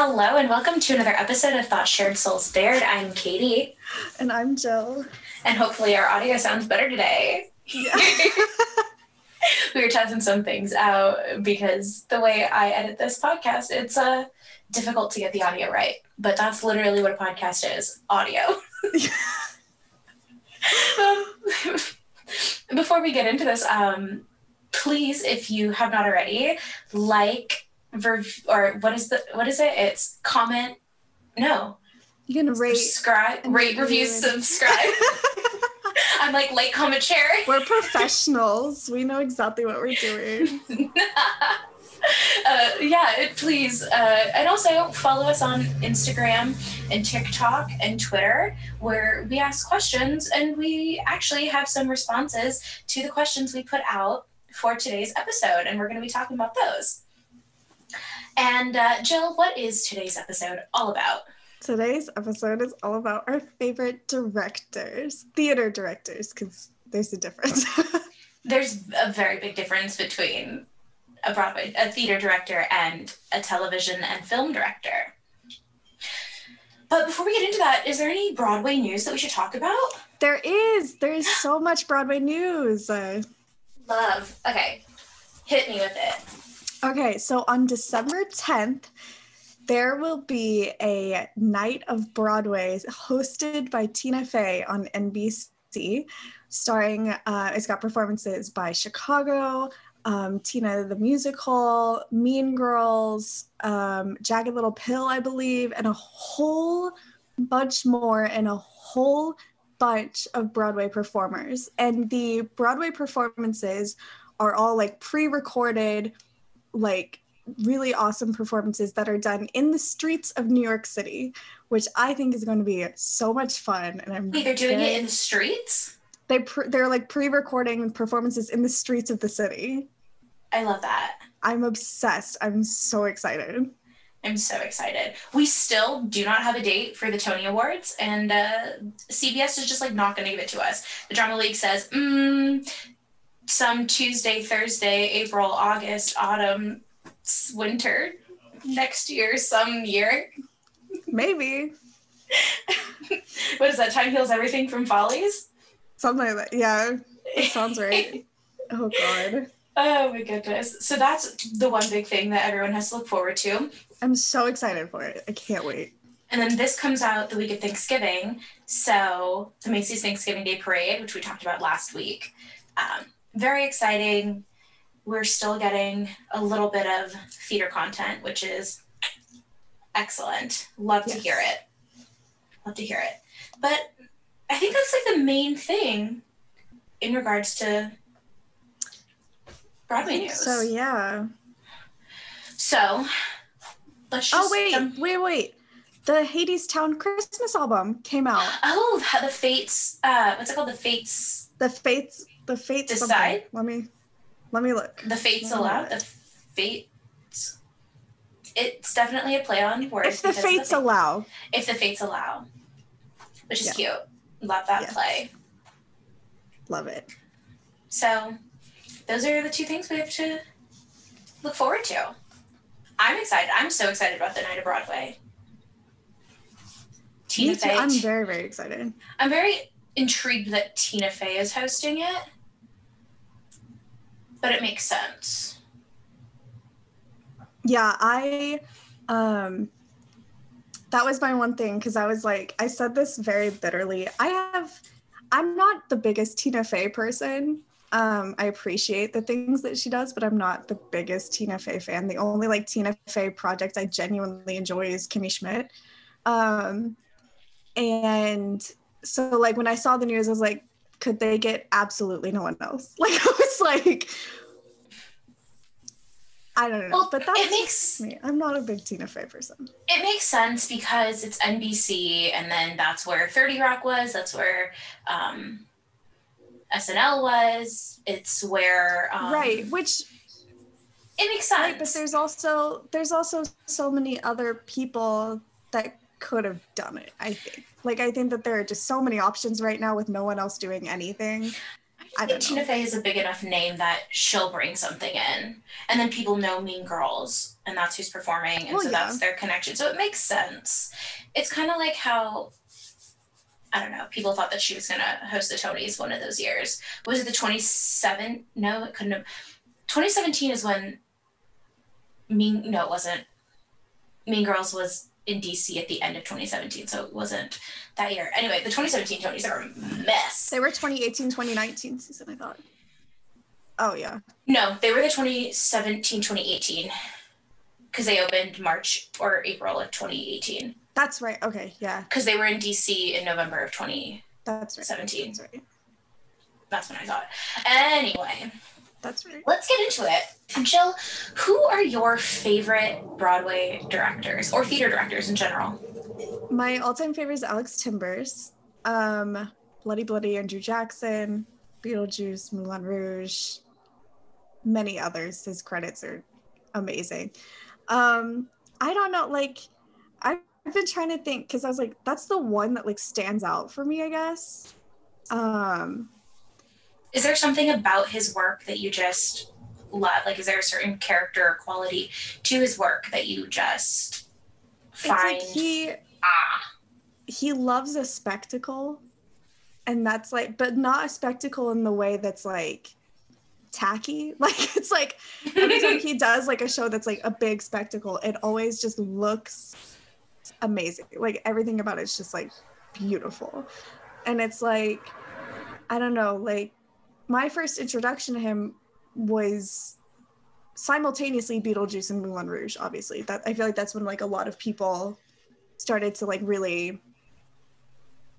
Hello, and welcome to another episode of Thoughts Shared Souls Bared. I'm Katie, And I'm Jill. and hopefully our audio sounds better today. Yeah. we were testing some things out because the way I edit this podcast, it's uh, difficult to get the audio right. But that's literally what a podcast is audio. um, before we get into this, um, please, if you have not already, like, ver- or what is the what is it? It's comment. No, You can rate. subscribe, rate, review, subscribe. I'm like late comment share. We're professionals. We know exactly what we're doing. uh, yeah, please. Uh, and also follow us on Instagram and TikTok and Twitter, where we ask questions and we actually have some responses to the questions we put out for today's episode. And we're going to be talking about those. And uh, Jill, what is today's episode all about? Today's episode is all about our favorite directors, theater directors, because there's a difference. There's a very big difference between a Broadway, a theater director, and a television and film director. But before we get into that, is there any Broadway news that we should talk about? there is. There is so much Broadway news. Love. Okay, hit me with it. Okay, so on December 10th, there will be a night of Broadway hosted by Tina Fey on NBC, starring, uh, it's got performances by Chicago, um, Tina the Musical, Mean Girls, um, Jagged Little Pill, I believe, and a whole bunch more, and a whole bunch of Broadway performers. And the Broadway performances are all like pre recorded, like really awesome performances that are done in the streets of New York City, which I think is going to be so much fun. And I'm Wait, they're doing it in the streets? they pr- they're like pre-recording performances in the streets of the city. I love that. I'm obsessed. I'm so excited. I'm so excited. We still do not have a date for the Tony Awards, and uh, CBS is just like not going to give it to us. The Drama League says, mm, some Tuesday, Thursday, April, August, autumn, winter, next year, some year. Maybe What is that? Time heals everything from Follies. something like that. Yeah, that sounds right. Oh god, Oh my goodness. So that's the one big thing that everyone has to look forward to. I'm so excited for it. I can't wait. And then this comes out the week of Thanksgiving. So the Macy's Thanksgiving Day Parade, which we talked about last week. Um, very exciting. We're still getting a little bit of theater content, which is excellent. Love to hear it. Love to hear it. But I think that's like the main thing in regards to Broadway news. so yeah. So let's just Oh wait, wait, wait. The Hadestown Christmas album came out. Oh, the- the Fates. Uh, what's it called? The Fates. The Fates, the Fates. something. Decide? Let me, let me look. The Fates allow. The Fates. It's definitely a play on words. If the Fates fa- allow. if the Fates allow, which is Yeah. cute. Love that Yes. play. Love it. So, those are the two things we have to look forward to. I'm excited. I'm so excited about the night of Broadway. Tina. Fey. I'm very, very excited. I'm very intrigued that Tina Fey is hosting it, but it makes sense. Yeah, I um that was my one thing because I was like, I said this very bitterly. I have I'm not the biggest Tina Fey person. Um, I appreciate the things that she does, but I'm not the biggest Tina Fey fan. The only like Tina Fey project I genuinely enjoy is Kimmy Schmidt. Um, and so like when I saw the news, I was like, could they get absolutely no one else? Like I was like, I don't know, Well, but that it makes me. I'm not a big Tina Fey person. it makes sense because it's NBC, and then that's where Thirty Rock was. That's where um, SNL was. It's where um, right, which It makes sense. right, but there's also there's also so many other people that could have done it, I think. Like I think that there are just so many options right now with no one else doing anything. I I think. Tina Fey is a big enough name that she'll bring something in, and then people know Mean Girls, and that's who's performing, and Well, so yeah. that's their connection. So it makes sense. It's kind of like how I don't know. People thought that she was gonna host the Tonys one of those years. Was it the twenty seven? No, it couldn't have. Twenty seventeen is when Mean. No, it wasn't. Mean Girls was in DC at the end of 2017, so it wasn't that year. Anyway, the 2017 Tonys are a mess. They were 2018, 2019 season, I thought. Oh yeah. No, they were the 2017, 2018 because they opened March or April of 2018 That's right. Okay, yeah. because they were in DC in November of 2017. That's right. That's right. That's when I it. Anyway, That's right. let's get into it. Jill, who are your favorite Broadway directors or theater directors in general? My all-time favorite is Alex Timbers. Um, Bloody Bloody Andrew Jackson, Beetlejuice, Moulin Rouge, many others. His credits are amazing. Um, I don't know, like I've been trying to think because I was like, that's the one that like stands out for me, I guess. Um, Is there something about his work that you just love? Like, is there a certain character or quality to his work that you just it's find? like he ah, he loves a spectacle and that's like but not a spectacle in the way that's like tacky like it's like every time he does like a show that's like a big spectacle it always just looks amazing like everything about it's just like beautiful and it's like i don't know like my first introduction to him was simultaneously beetlejuice and moulin rouge obviously. That i feel like that's when like a lot of people started to like really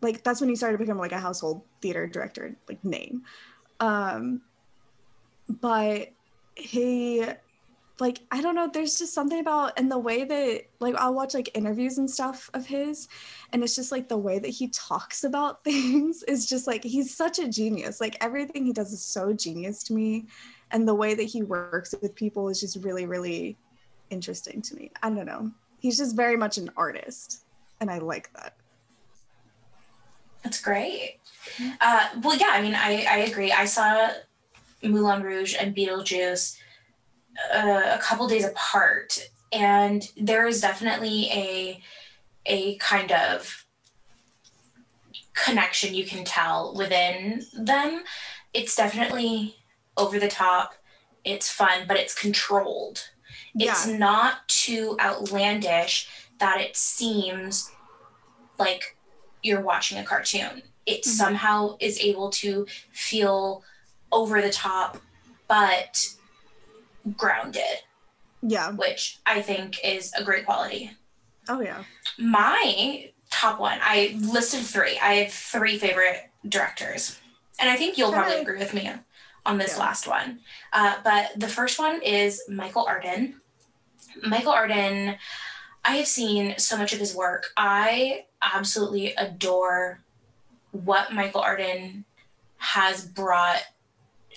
like that's when he started to become like a household theater director like name. Um but he like i don't know there's just something about and the way that like i'll watch like interviews and stuff of his and it's just like the way that he talks about things is just like he's such a genius like everything he does is so genius to me and the way that he works with people is just really really interesting to me i don't know he's just very much an artist and i like that That's great. Uh, well, yeah, I mean, I, I agree. I saw Moulin Rouge and Beetlejuice uh, a couple days apart, and there is definitely a a kind of connection you can tell within them. It's definitely over the top. It's fun, but it's controlled. It's not too outlandish that it seems like you're watching a cartoon. It Mhm. somehow is able to feel over the top, but grounded, yeah which I think is a great quality. oh yeah My top one, I listed three. I have three favorite directors. And I think you'll probably agree with me on this Yeah. last one. Uh, but the first one is Michael Arden. Michael Arden, I have seen so much of his work. I absolutely adore what Michael Arden has brought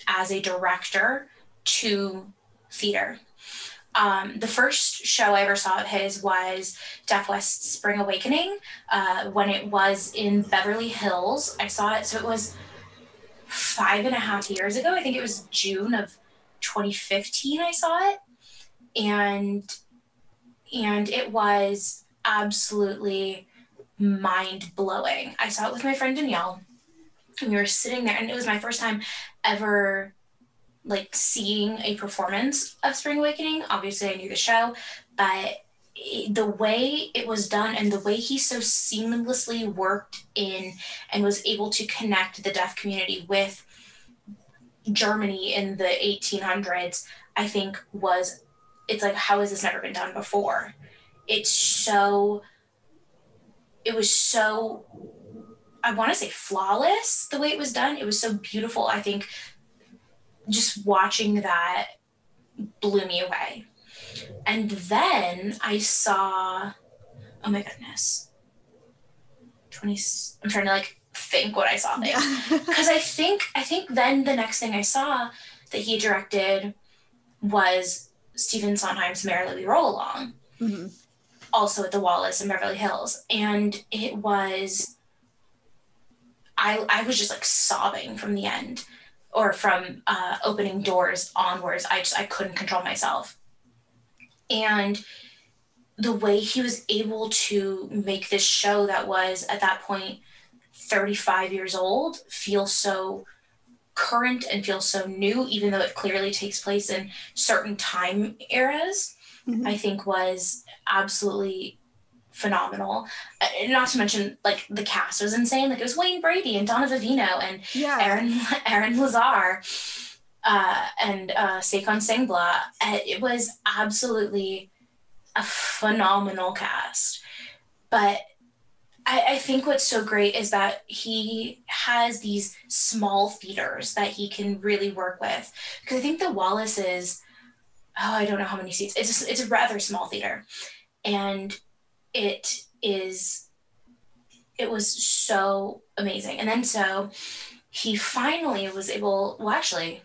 as a director to theater. Um, the first show I ever saw of his was Deaf West Spring Awakening uh, when it was in Beverly Hills. I saw it, so it was five and a half years ago. I think it was June of 2015. I saw it, and and it was absolutely mind blowing. I saw it with my friend Danielle, and we were sitting there, and it was my first time ever like seeing a performance of Spring Awakening. Obviously, I knew the show, but the way it was done and the way he so seamlessly worked in and was able to connect the deaf community with Germany in the 1800s, I think was it's like how has this never been done before? It's so it was so I want to say flawless the way it was done. It was so beautiful. I think just watching that blew me away. And then I saw, oh my goodness, 20, I'm trying to like think what I saw there. yeah Because I think, I think then the next thing I saw that he directed was Stephen Sondheim's Merrily We Roll Along Mhm. also at the Wallis in Beverly Hills. And it was I I was just like sobbing from the end. Or from uh, opening doors onwards. I just I couldn't control myself, and the way he was able to make this show that was at that point 35 years old feel so current and feel so new, even though it clearly takes place in certain time eras, mm-hmm. I think was absolutely phenomenal. Uh, not to mention, like the cast was insane. Like it was Wayne Brady and Donna Vivino and yeah. Aaron Aaron Lazar uh, and uh, Sengbloh. Uh, it was absolutely a phenomenal cast. But I, I think what's so great is that he has these small theaters that he can really work with. Because I think the Wallis is, oh, I don't know how many seats. It's a, it's a rather small theater, and it is. It was so amazing, and then so he finally was able. Well, actually,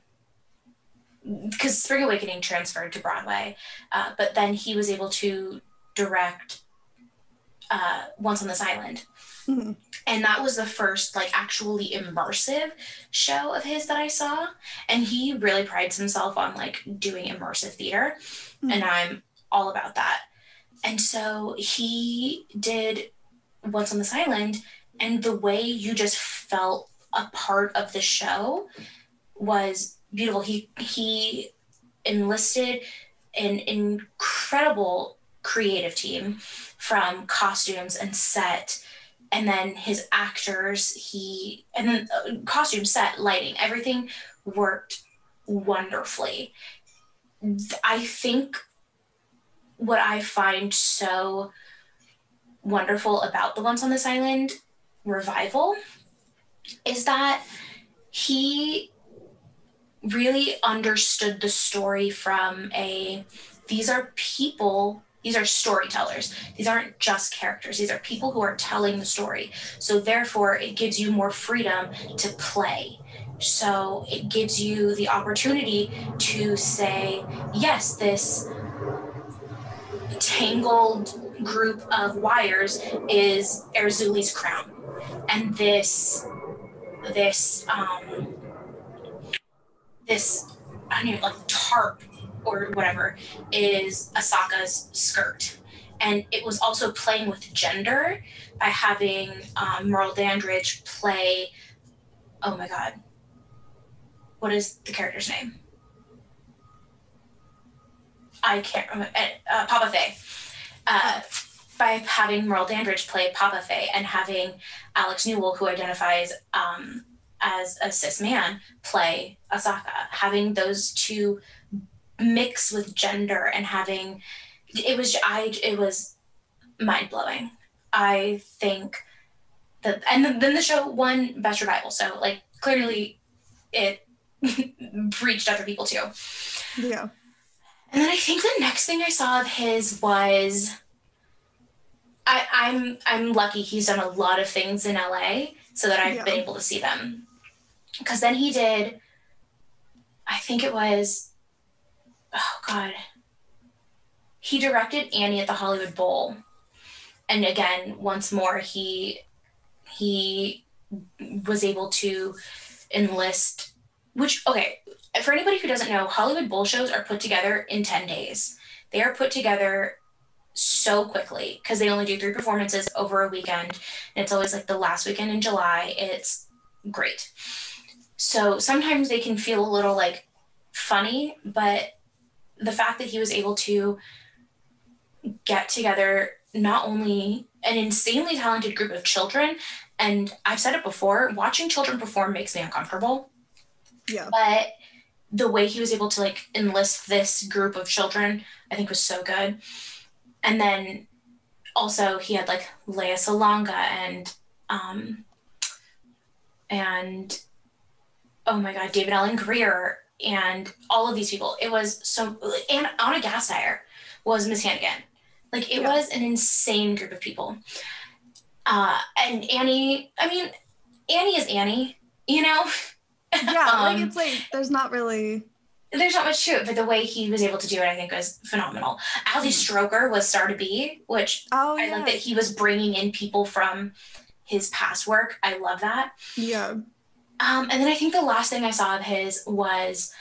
because Spring Awakening transferred to Broadway, uh, but then he was able to direct uh, Once on This Island. Mm-hmm. And that was the first like actually immersive show of his that I saw. And he really prides himself on like doing immersive theater. Mm-hmm. And I'm all about that. And so he did Once on This Island, and the way you just felt a part of the show was beautiful. He he enlisted an incredible creative team from costumes and set and then his actors he and then uh, costume set lighting everything worked wonderfully i think what i find so wonderful about the once on this island revival is that he really understood the story from a these are people these are storytellers. These aren't just characters. These are people who are telling the story. So therefore, it gives you more freedom to play. So it gives you the opportunity to say, yes, this tangled group of wires is Erzulie's crown. And this this um this I don't know, like tarp or whatever is Asaka's skirt. And it was also playing with gender by having um, Merle Dandridge play, oh my God, what is the character's name? I can't remember, uh, Papa Fay. Uh, by having Merle Dandridge play Papa Fay and having Alex Newell, who identifies um, as a cis man, play Asaka, having those two mix with gender and having it was I it was mind blowing. I think that and then the show won best revival, so like clearly it reached other people too. Yeah. And then I think the next thing I saw of his was I, I'm I'm lucky he's done a lot of things in LA so that I've yeah. been able to see them. Because then he did, I think it was oh god he directed annie at the hollywood bowl and again once more he he was able to enlist which okay for anybody who doesn't know hollywood bowl shows are put together in 10 days they are put together so quickly because they only do three performances over a weekend and it's always like the last weekend in july it's great so sometimes they can feel a little like funny but the fact that he was able to get together not only an insanely talented group of children, and I've said it before, watching children perform makes me uncomfortable. Yeah. But the way he was able to like enlist this group of children, I think was so good. And then also he had like Lea Salonga and um and oh my god, David Alan Grier and all of these people. It was so and Ana Gasteyer was Miss Hannigan. Like it yeah. was an insane group of people. Uh, and Annie, I mean, Annie is Annie, you know? Yeah, um, like it's like there's not really there's not much to it, but the way he was able to do it, I think, was phenomenal. Ali hmm. Stroker was Star to Be, which oh, I yeah. like that he was bringing in people from his past work. I love that. Yeah. Um, and then I think the last thing I saw of his was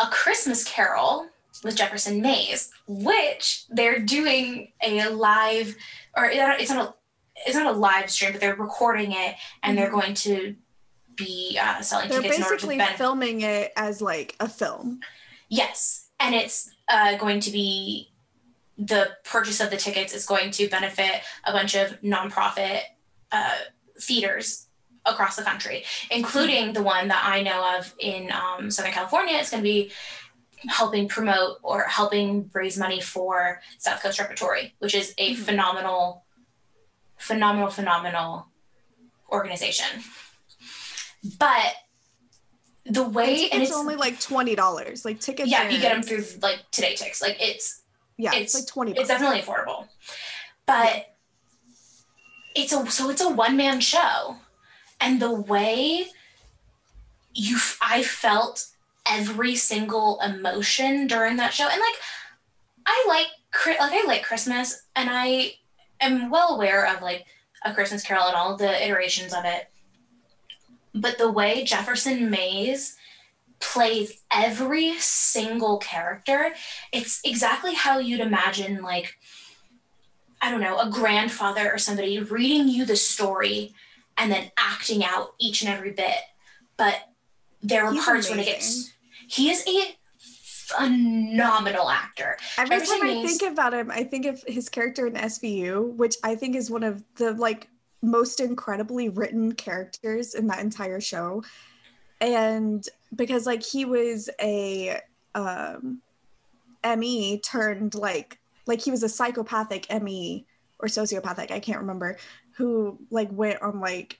a Christmas Carol with Jefferson Mays, which they're doing a live, or it's not a, it's not a live stream, but they're recording it and they're Mhm. going to be uh, selling They're tickets in order to basically filming it as like a film. Yes, and it's uh, going to be the purchase of the tickets is going to benefit a bunch of nonprofit uh, theaters across the country, including the one that I know of in um, Southern California. It's going to be helping promote or helping raise money for South Coast Repertory, which is a Mhm. phenomenal, phenomenal, phenomenal organization. But the way And and it's only like twenty dollars. Like tickets. yeah, are, you get them through like TodayTix. Like it's Yeah, it's- it's, like twenty. it's definitely affordable, but it's a so it's a one man show, and the way you I felt every single emotion during that show, and like I like like I like Christmas, and I am well aware of like a Christmas Carol and all the iterations of it, but the way Jefferson Mays plays every single character it's exactly how you'd imagine like i don't know a grandfather or somebody reading you the story and then acting out each and every bit. But there were He's parts when it gets he is a phenomenal actor. Every Jefferson time I Mays- think about him, I think of his character in SVU, which I think is one of the like most incredibly written characters in that entire show. And because like he was a um ME turned like like he was a psychopathic ME or sociopathic, I can't remember, who like went on like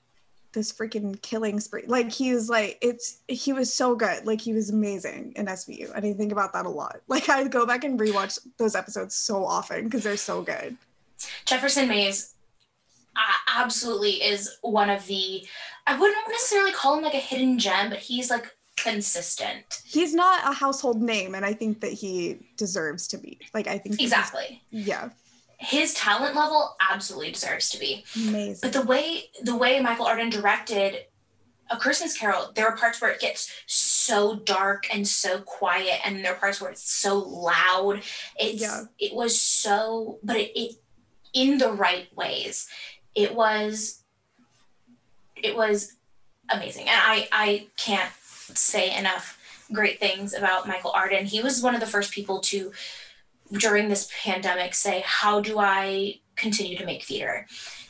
this freaking killing spree. Like he was like it's he was so good. Like he was amazing in SVU. And I think about that a lot. Like I go back and rewatch those episodes so often because they're so good. jefferson mays absolutely is one of the i wouldn't necessarily call him like a hidden gem but he's like consistent He's not a household name, and I think that he deserves to be. Like I think exactly Yeah. his talent level absolutely deserves to be Amazing. But the way the way Michael Arden directed A Christmas Carol, there are parts where it gets so dark and so quiet, and there are parts where it's so loud. It's Yeah. it was so, but it, it in the right ways. It was it was amazing, and I I can't say enough great things about Michael Arden. He was one of the first people to during this pandemic say, "How do I continue to make theater?"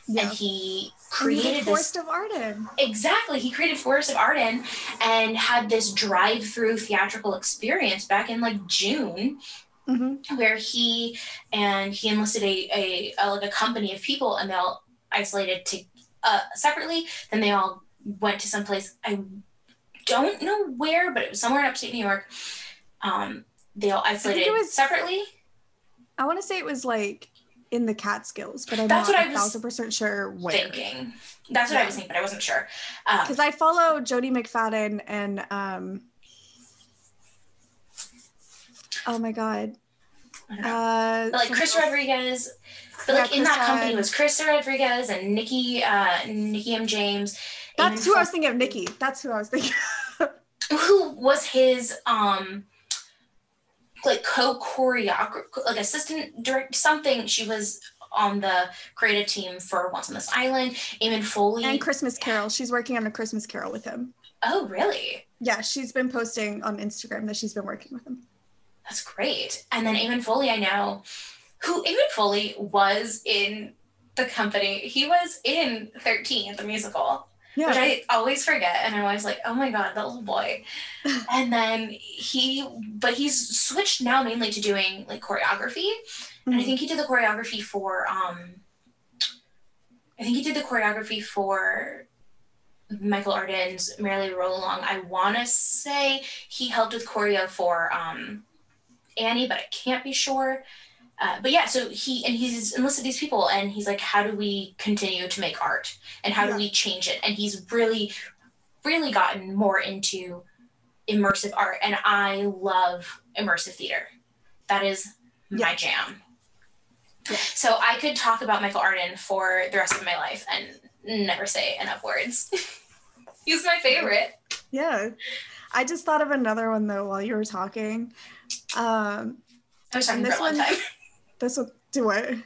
yeah. and he And he did created this Forest of Arden. exactly he created forest of arden and had this drive-through theatrical experience back in like june hmm where he and he enlisted a, a, a like a company of people and they all isolated to uh, separately then they all went to some place i don't know where but it was somewhere in upstate new york um, they all isolated it was- separately I want to say it was like in the Catskills, but I'm That's not what a I was thousand percent sure where. thinking that's what i was thinking but i wasn't sure um, Because I follow Jody McFadden and um. Oh my god. I don't know. Uh, like Chris Rodriguez. But like in that company was Chris Rodriguez and Nikki, uh, Nikki M. James. That's who I was thinking of. Nikki. That's who I was thinking. Who was his um, like co choreographer, like assistant direct something. She was on the creative team for Once on This Island. Eamon Foley. and Christmas Carol. She's working on a Christmas Carol with him. oh, really? Yeah, she's been posting on Instagram that she's been working with him. That's great. And then Eamon Foley, I know, who Eamon Foley was in the company. He was in 13, the musical. Yeah. which I always forget. And I'm always like, oh my God, that little boy. and then he, but he's switched now mainly to doing like choreography. And I Mhm. think he did the choreography for, um, I think he did the choreography for Michael Arden's Merrily Roll Along. I want to say he helped with choreo for um, Annie, but I can't be sure. Uh, but yeah, so he and he's enlisted these people, and he's like, how do we continue to make art, and how Yeah. do we change it? And he's really, really gotten more into immersive art, and I love immersive theater. That is my jam. Yeah. So I could talk about Michael Arden for the rest of my life and never say enough words. He's my favorite. Yeah. I just thought of another one though while you were talking. Um, I was talking And for a long this one- time. this one, do it.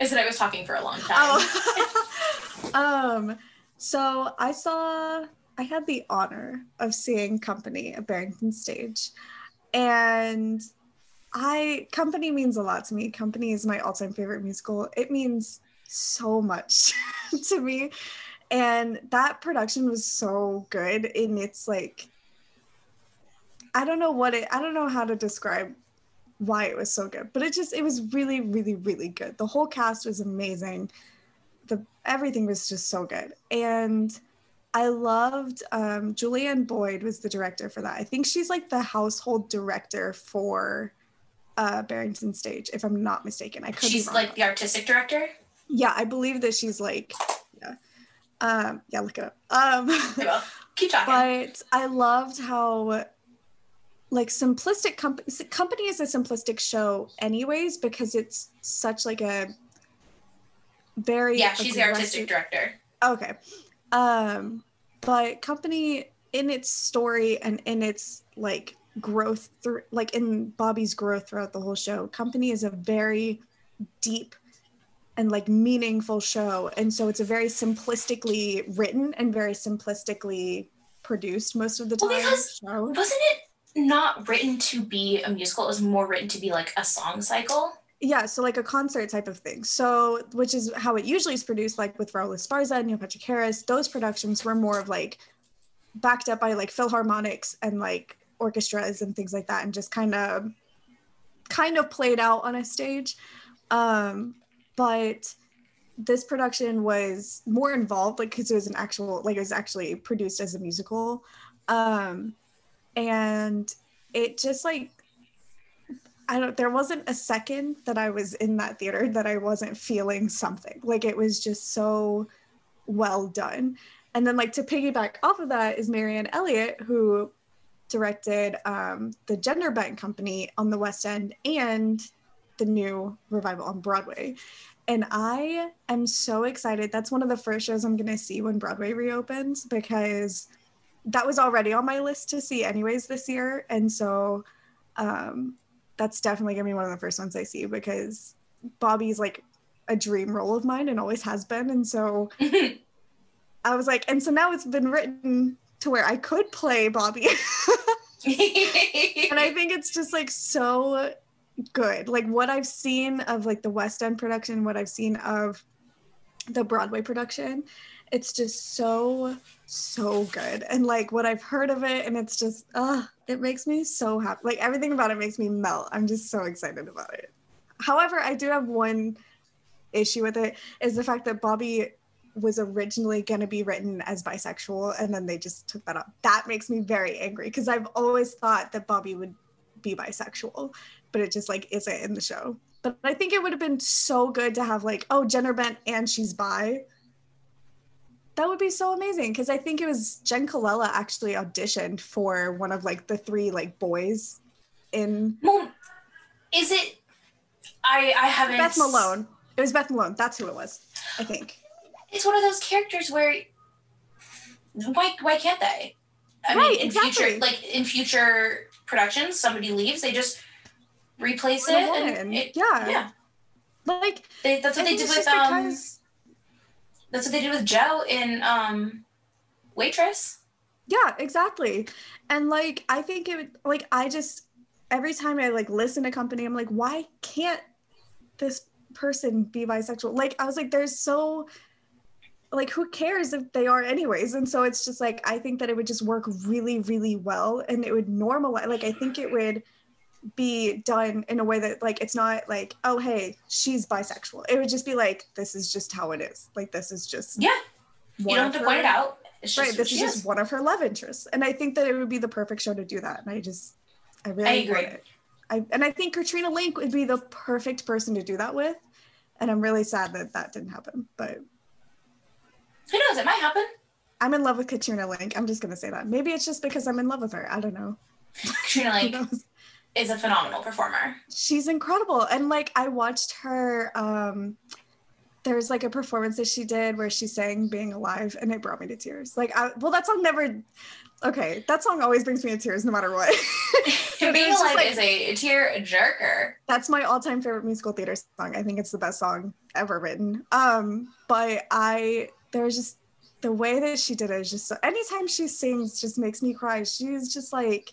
I said I was talking for a long time. Oh. um, so I saw, I had the honor of seeing Company at Barrington Stage. And I, Company means a lot to me. Company is my all time favorite musical. It means so much to me. And that production was so good. And it's like, I don't know what it, I don't know how to describe why it was so good, but it just, it was really, really, really good. The whole cast was amazing. The everything was just so good. And I loved um, Julianne Boyd was the director for that. I think she's like the household director for uh, Barrington Stage, if I'm not mistaken. I could She's like the artistic director. yeah, I believe that she's like, yeah, um, yeah, look it up. Um, Keep talking. but I loved how like simplistic company company is a simplistic show anyways because it's such like a very yeah, she's the artistic director. okay um but company in its story and in its like growth through like in bobby's growth throughout the whole show company is a very deep and like meaningful show and so it's a very simplistically written and very simplistically produced most of the time Well, because- show. Wasn't it not written to be a musical? It was more written to be like a song cycle. yeah so like a concert type of thing so which is how it usually is produced like with Raul Esparza and Neil Patrick Harris those productions were more of like backed up by like philharmonics and like orchestras and things like that and just kind of kind of played out on a stage um but this production was more involved like because it was an actual like it was actually produced as a musical um and it just like I don't there wasn't a second that I was in that theater that I wasn't feeling something. Like it was just so well done. And then like to piggyback off of that is Marianne Elliott who directed um, the Gender Bent Company on the West End and the new revival on Broadway. And I am so excited. That's one of the first shows I'm going to see when Broadway reopens because that was already on my list to see anyways this year. And so um, that's definitely gonna be one of the first ones I see because Bobby's like a dream role of mine and always has been. And so I was like, and so now it's been written to where I could play Bobby. and I think it's just like so good. Like what I've seen of like the West End production, what I've seen of the Broadway production, it's just so so good. And like what I've heard of it, and it's just uh it makes me so happy. Like everything about it makes me melt. I'm just so excited about it. However, I do have one issue with it is the fact that Bobby was originally going to be written as bisexual and then they just took that out. That makes me very angry because I've always thought that Bobby would be bisexual, but it just like isn't in the show. But I think it would have been so good to have like, oh, gender bent and she's bi. That would be so amazing because I think it was Jenn Colella actually auditioned for one of like the three like boys in well, is it? I I haven't. Beth Malone. It was Beth Malone. That's who it was, I think. It's one of those characters where why why can't they? I Right, mean, in exactly. future, like in future productions, somebody leaves, they just replace it, and it, yeah. yeah, Like they, that's I what they think did with um. because- That's what they did with Joe in um, Waitress. Yeah, exactly. And like I think it would like I just every time I like listen to company, I'm like, why can't this person be bisexual? Like I was like, there's so like who cares if they are anyways? And so it's just like I think that it would just work really, really well and it would normalize like I think it would be done in a way that like it's not like, oh hey, she's bisexual. It would just be like, this is just how it is. Like this is just Yeah, you don't have to point her- it out. It's right this she is just one of her love interests and i think that it would be the perfect show to do that and i just i really I agree. it I, and i think katrina lenk would be the perfect person to do that with and i'm really sad that that didn't happen but Who knows? It might happen. i'm in love with katrina lenk i'm just going to say that maybe it's just because i'm in love with her i don't know Katrina knows? Is a phenomenal performer. she's incredible and like i watched her um there's like a performance that she did where she sang "Being Alive" and it brought me to tears. Like, I, well, that song never. Okay, that song always brings me to tears no matter what. Being Alive like, is a tear jerker. That's my all-time favorite musical theater song. I think it's the best song ever written. Um, but I there's just the way that she did it is just so, anytime she sings just makes me cry. She's just like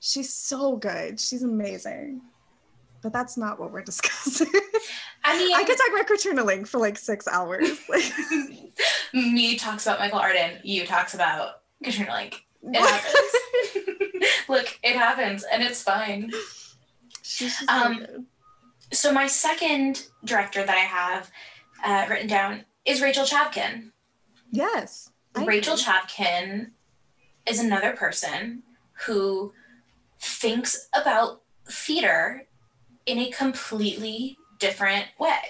she's so good. She's amazing. But that's not what we're discussing. I mean, I could talk about Katrina Lenk for like six hours. me talks about Michael Arden. You talks about Katrina Lenk. It happens. Look, it happens, and it's fine. Um, so my second director that I have uh, written down is Rachel Chavkin. Yes. I Rachel agree. Chavkin is another person who thinks about theater in a completely different way.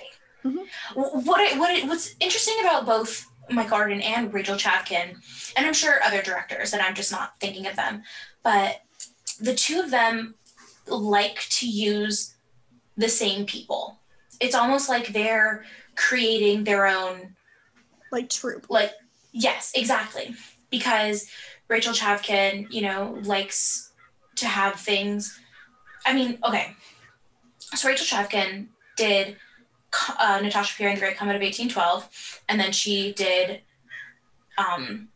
Mm-hmm. What, what what's interesting about both Mike Arden and Rachel Chavkin, and I'm sure other directors, and I'm just not thinking of them, but the two of them like to use the same people. It's almost like they're creating their own like troupe. Like yes, exactly. Because Rachel Chavkin, you know, likes to have things. I mean, okay. So Rachel Chavkin did uh, Natasha Pierre and the Great Comet of 1812, and then she did um,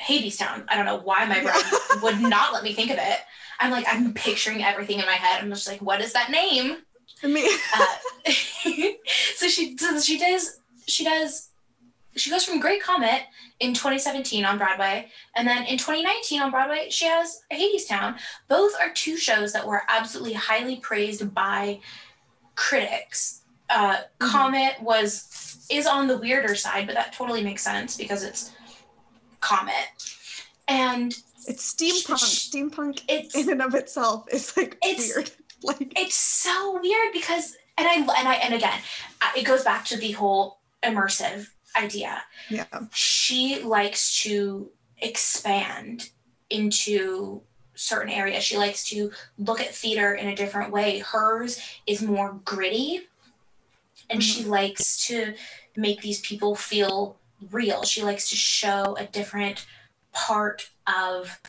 Hadestown. I don't know why my brain would not let me think of it. I'm like, I'm picturing everything in my head. I'm just like, what is that name? Me. uh, so she so she does she does she goes from Great Comet in 2017 on Broadway, and then in 2019 on Broadway she has Hadestown. Both are two shows that were absolutely highly praised by critics. Uh, mm-hmm. Comet was is on the weirder side, but that totally makes sense because it's Comet, and it's steampunk. steampunk it's, in and of itself is like it's, weird. Like it's so weird because and I and I and again, it goes back to the whole immersive idea. Yeah. She likes to expand into certain areas. She likes to look at theater in a different way. Hers is more gritty and mm-hmm. she likes to make these people feel real. She likes to show a different part of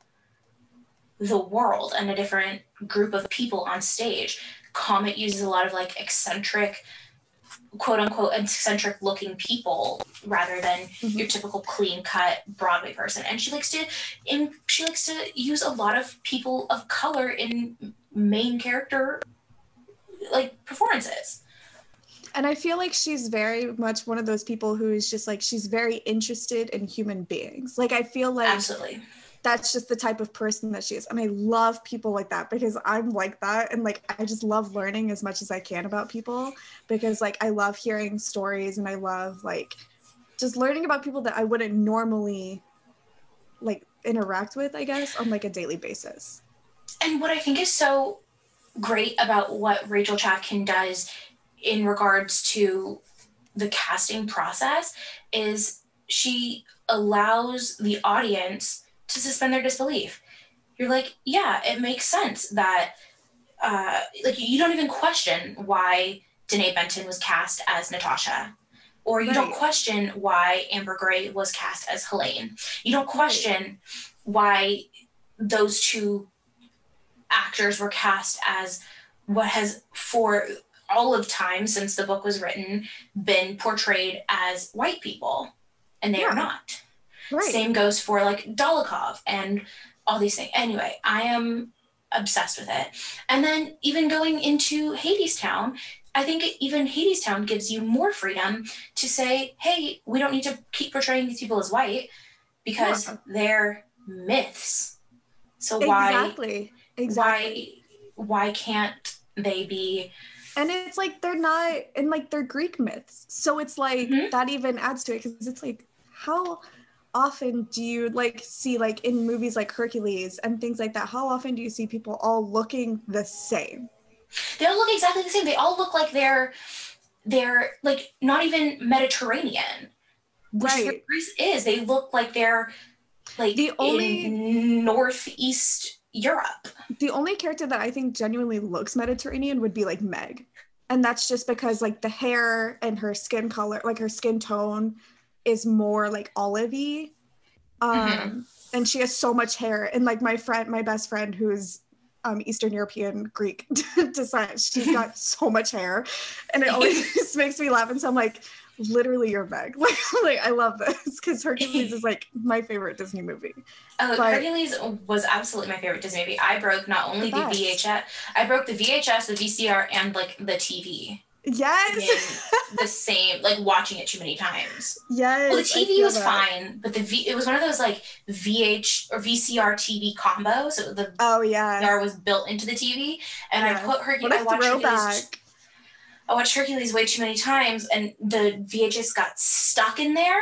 the world and a different group of people on stage. Comet uses a lot of like eccentric, quote unquote, eccentric looking people rather than mm-hmm. your typical clean cut Broadway person. And she likes to, in she likes to use a lot of people of color in main character like performances and I feel like she's very much one of those people who is just like she's very interested in human beings. Like I feel like absolutely that's just the type of person that she is. And I love people like that because I'm like that. And like, I just love learning as much as I can about people because like, I love hearing stories and I love like just learning about people that I wouldn't normally like interact with, I guess, on like a daily basis. And what I think is so great about what Rachel Chavkin does in regards to the casting process is she allows the audience to suspend their disbelief. You're like, yeah, it makes sense that, uh, like, you don't even question why Denée Benton was cast as Natasha. Or you right. don't question why Amber Gray was cast as Helene. You don't question why those two actors were cast as what has for all of time since the book was written been portrayed as white people and they yeah. are not right. same goes for like dolokhov and all these things anyway i am obsessed with it and then even going into hadestown i think even hadestown gives you more freedom to say hey we don't need to keep portraying these people as white because yeah. they're myths so why exactly exactly why why can't they be and it's like they're not and like they're greek myths so it's like mm-hmm. that even adds to it because it's like how often do you like see like in movies like hercules and things like that how often do you see people all looking the same they all look exactly the same they all look like they're they're like not even mediterranean which right. greece is they look like they're like the only northeast Europe. The only character that I think genuinely looks Mediterranean would be like Meg. and that's just because like the hair and her skin color, like her skin tone, is more like olivey. Um, Mm-hmm. and she has so much hair. And like my friend, my best friend, who's um, Eastern European Greek descent, she's got so much hair, and it always makes me laugh. And so I'm like, literally, you're Meg. Like, like I love this because Hercules is like my favorite Disney movie. Oh, But- Hercules was absolutely my favorite Disney movie. I broke not only The the. VHS, I broke the VHS, the VCR, and like the TV Yes, the same, like watching it too many times. yes. Well, the TV was that. fine, but the V it was one of those like VH or VCR TV combos. So the Oh yeah. VCR was built into the TV, and I put Hercules. What I a watched Hercules. I watched Hercules way too many times, and the VHS got stuck in there.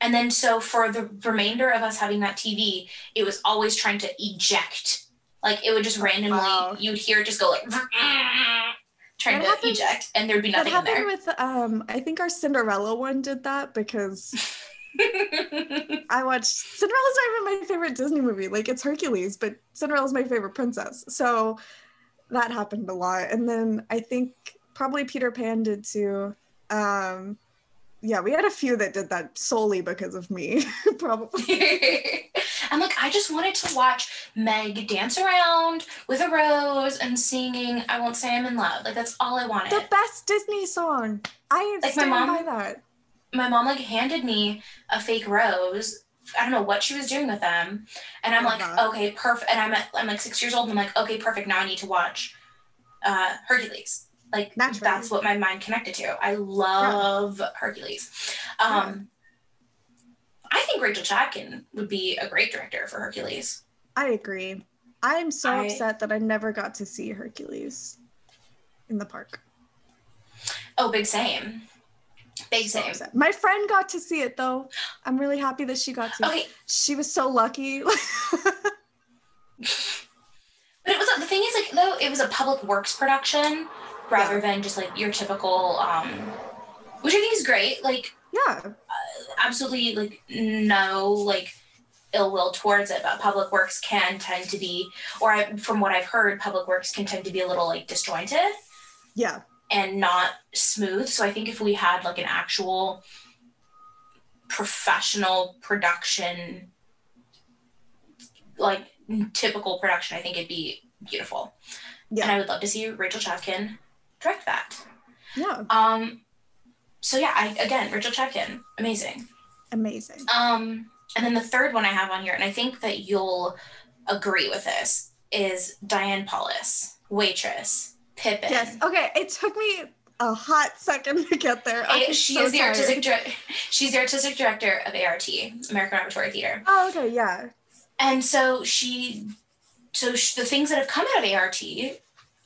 And then, so for the remainder of us having that TV, it was always trying to eject. Like it would just randomly, Wow. you would hear it just go like, trying That to happened- eject, and there'd be That nothing in happened with um I think our Cinderella one did that because I watched Cinderella's not even my favorite Disney movie. Like it's Hercules, but Cinderella's my favorite princess. So that happened a lot. And then I think probably Peter Pan did too. Um yeah, we had a few that did that solely because of me, probably. I'm like, I just wanted to watch Meg dance around with a rose and singing "I Won't Say I'm in Love." Like that's all I wanted. The best Disney song. I Like, my mom- by that. my mom like handed me a fake rose. I don't know what she was doing with them, and I'm Love like, that. okay, perfect. And I'm at, I'm like six years old, and I'm like, okay, perfect. Now I need to watch uh, Hercules. Like Naturally. that's what my mind connected to. I love Hercules. Um, I think Rachel Chavkin would be a great director for Hercules. I agree. I'm so I- upset that I never got to see Hercules in the park. Oh, big same. Big So same. upset. My friend got to see it though. I'm really happy that she got to. Okay, She was so lucky. but it was the thing is like though it was a public works production rather Yeah. than just like your typical um which I think is great. Like yeah. Absolutely like no like ill will towards it, but public works can tend to be or I, from what I've heard, public works can tend to be a little like disjointed Yeah. and not smooth. So I think if we had like an actual professional production like typical production, I think it'd be beautiful. Yeah. And I would love to see Rachel Chavkin direct that. Yeah. Um so yeah, I again, Rachel Chavkin, amazing. Amazing. Um and then the third one I have on here, and I think that you'll agree with this, is Diane Paulus, waitress, Pippin. Yes. Okay. It took me a hot second to get there. I was she so is the tired. artistic dir- she's the artistic director of ART, American Repertory Theater. Oh, okay. Yeah. And so she, so sh- the things that have come out of ART,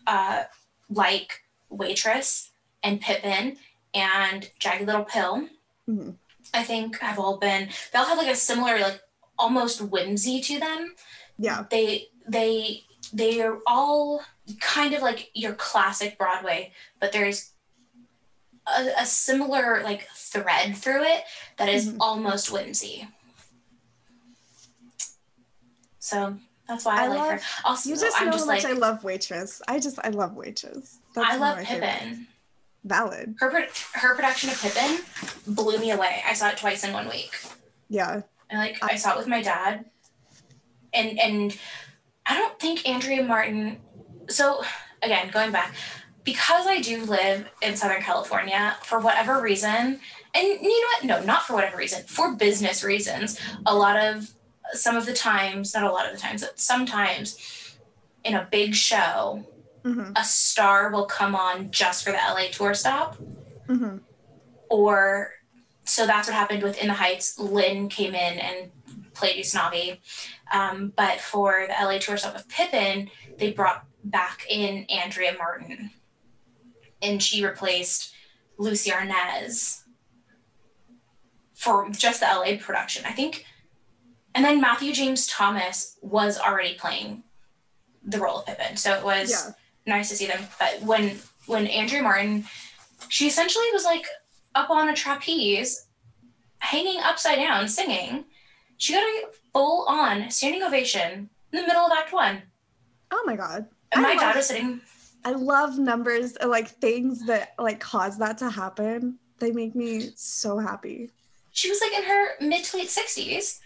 uh, like Waitress and Pippin and Jagged Little Pill, Mhm. I think have all been. They all have like a similar, like almost whimsy to them. Yeah. They they they are all kind of like your classic Broadway, but there's a, a similar like thread through it that is Mhm. almost whimsy. So that's why I, I like her. love- Also, You just I'm know just how much like I love Waitress. I just I love Waitress. That's I love my favorites. Valid. Her pro- her production of Pippin blew me away. I saw it twice in one week. Yeah. And like I saw it with my dad. And and I don't think Andrea Martin so again, going back, because I do live in Southern California, for whatever reason, and you know what? No, not for whatever reason, for business reasons, a lot of some of the times, not a lot of the times, but sometimes in a big show, hmm a star will come on just for the LA tour stop hmm or so that's what happened with In the Heights. Lin came in and played Usnavi. Um, but for the LA tour stop of Pippin, they brought back in Andrea Martin. And she replaced Lucie Arnaz for just the LA production. I think and then Matthew James Thomas was already playing the role of Pippin. So it was Yeah. Nice to see them. But when when Andrea Martin, she essentially was like up on a trapeze, hanging upside down, singing. She got a full on standing ovation in the middle of Act One. Oh my god. And my dad love- was sitting. I love numbers, like things that like cause that to happen. They make me so happy. She was like in her mid to late 60s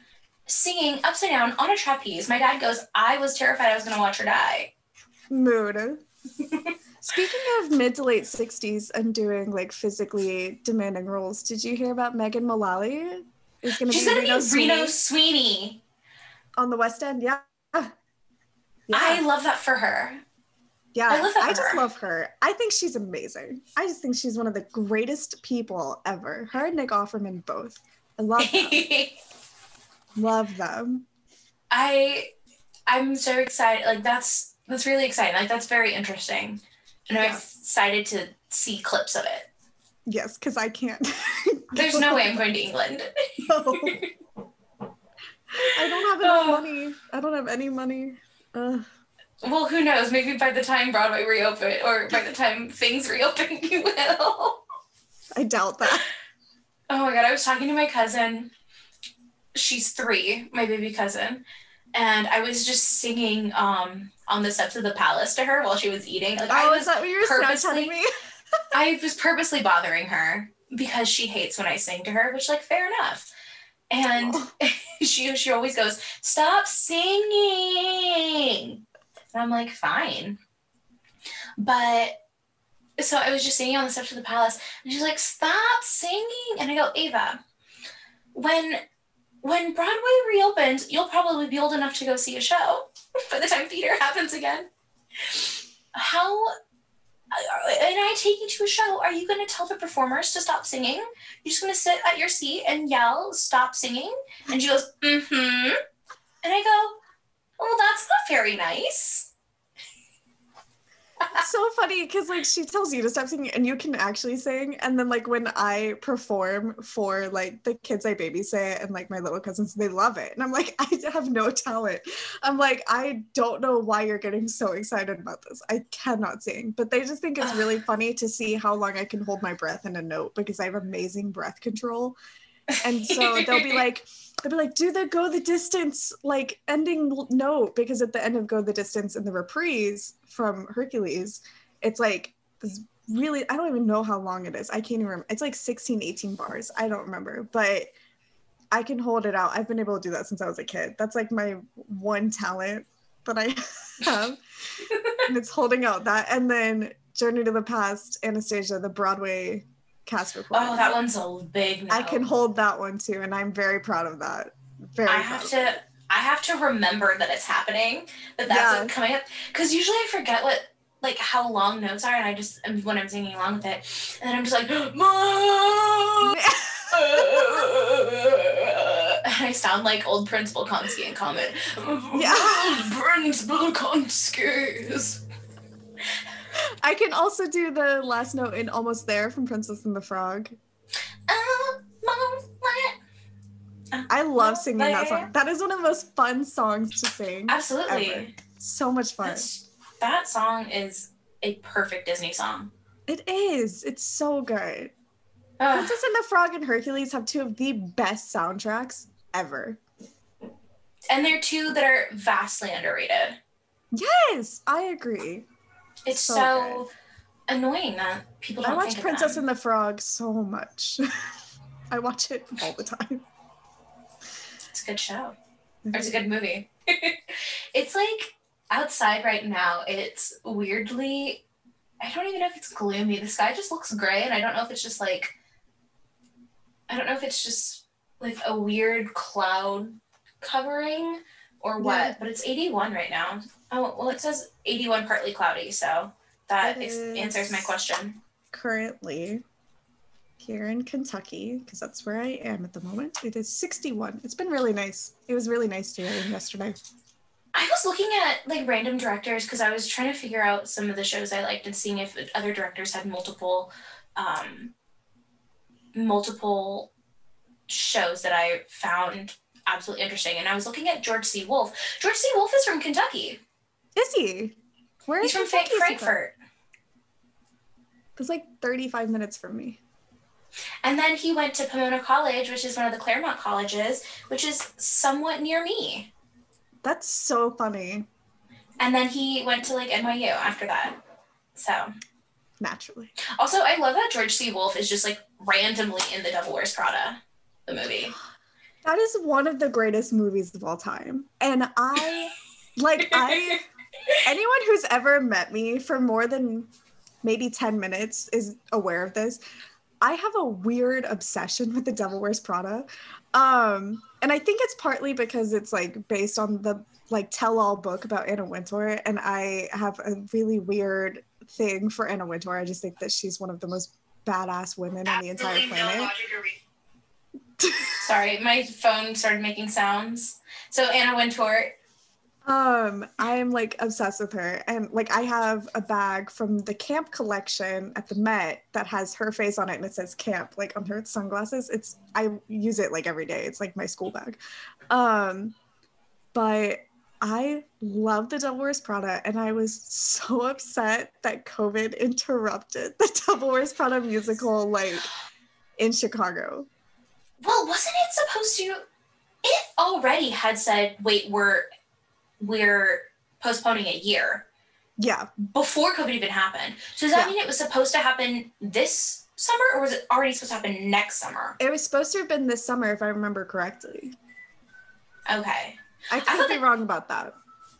singing upside down on a trapeze. My dad goes, I was terrified I was going to watch her die. Mood. Speaking of mid to late 60s and doing like physically demanding roles, did you hear about Megan Mullally? Is going to be Reno, be Sweeney Reno Sweeney on the West End. Yeah. yeah. I love that for her. Yeah, I, love that I just love her. I think she's amazing. I just think she's one of the greatest people ever. Her and Nick Offerman both. I love them. love them. I I'm so excited. Like that's that's really exciting. Like that's very interesting. And I'm excited to see clips of it. Yes, because I can't. There's no way I'm going to England. no. I don't have enough oh. money. I don't have any money. Well, who knows? Maybe by the time Broadway reopen or by the time things reopen, you will. I doubt that. Oh my god, I was talking to my cousin. She's three, my baby cousin, and I was just singing um, on the steps of the palace to her while she was eating. Like, oh, I was that what you were purposely, me? I was purposely bothering her because she hates when I sing to her, which like fair enough. And oh. she she always goes, "Stop singing." And I'm like, "Fine." But so I was just singing on the steps of the palace, and she's like, "Stop singing!" And I go, "Ava, when when Broadway reopens, you'll probably be old enough to go see a show by the time theater happens again. How and I take you to a show, are you going to tell the performers to stop singing? You're just going to sit at your seat and yell, stop singing? And she goes, mm hmm. And I go, well, that's not very nice so funny because like she tells you to stop singing and you can actually sing and then like when i perform for like the kids i babysit and like my little cousins they love it and i'm like i have no talent. I'm like i don't know why you're getting so excited about this. I cannot sing but they just think it's really funny to see how long i can hold my breath in a note because i have amazing breath control. And so they'll be like they'll be like do the go the distance like ending note because at the end of go the distance in the reprise from hercules it's like this really i don't even know how long it is. I can't even remember it's like 16 18 bars. I don't remember but i can hold it out. I've been able to do that since i was a kid. That's like my one talent that i have. And it's holding out that and then journey to the past anastasia the broadway cast report. Oh, that one's a big. No. I can hold that one too, and I'm very proud of that. Very. I have to. I have to remember that it's happening. That that's yeah. coming up because usually I forget what like how long notes are, and I just when I'm singing along with it, and then I'm just like, mom. and I sound like old Prince Bolkonsky in Comet. Yeah. Old Prince Bolkonsky. I can also do the last note in Almost There from Princess and the Frog. I love singing that song. That is one of the most fun songs to sing. Absolutely. Ever. So much fun. That's, that song is a perfect Disney song. It is. It's so good. Ugh. Princess and the Frog and Hercules have two of the best soundtracks ever. And they're two that are vastly underrated. Yes, I agree. It's so, so annoying that people don't. I watch Princess and the Frog so much. I watch it all the time. It's a good show. Or it's a mm-hmm. good movie. it's like outside right now. It's weirdly. I don't even know if it's gloomy. The sky just looks gray, and I don't know if it's just like. I don't know if it's just like a weird cloud covering or what, yeah. but it's 81 right now. Oh, well, it says 81 partly cloudy, so that answers my question. Currently, here in Kentucky, because that's where I am at the moment, it is 61. It's been really nice. It was really nice to hear yesterday. I was looking at like random directors because I was trying to figure out some of the shows I liked and seeing if other directors had multiple um, multiple shows that I found absolutely interesting. And I was looking at George C. Wolfe. George C. Wolfe is from Kentucky. Is he? Where is He's from Kentucky Frankfort. It's like 35 minutes from me. And then he went to Pomona College, which is one of the Claremont colleges, which is somewhat near me. That's so funny. And then he went to like NYU after that. So naturally. Also, I love that George C. Wolfe is just like randomly in the Devil Wears Prada, the movie. That is one of the greatest movies of all time. And I like I anyone who's ever met me for more than maybe 10 minutes is aware of this. I have a weird obsession with the Devil Wears Prada. Um, and I think it's partly because it's like based on the like tell-all book about Anna Wintour, and I have a really weird thing for Anna Wintour. I just think that she's one of the most badass women on the entire planet. Sorry, my phone started making sounds. So Anna Wintour um, I'm like obsessed with her. And like I have a bag from the camp collection at the Met that has her face on it and it says camp like on her sunglasses. It's I use it like every day. It's like my school bag. Um, but I love the Devil Wears Prada, and I was so upset that COVID interrupted the Devil Wears Prada musical, like in Chicago. Well, wasn't it supposed to? It already had said, "Wait, we're we're postponing a year. Yeah. Before COVID even happened. So does that yeah. mean it was supposed to happen this summer or was it already supposed to happen next summer? It was supposed to have been this summer if I remember correctly. Okay. I could I be wrong about that.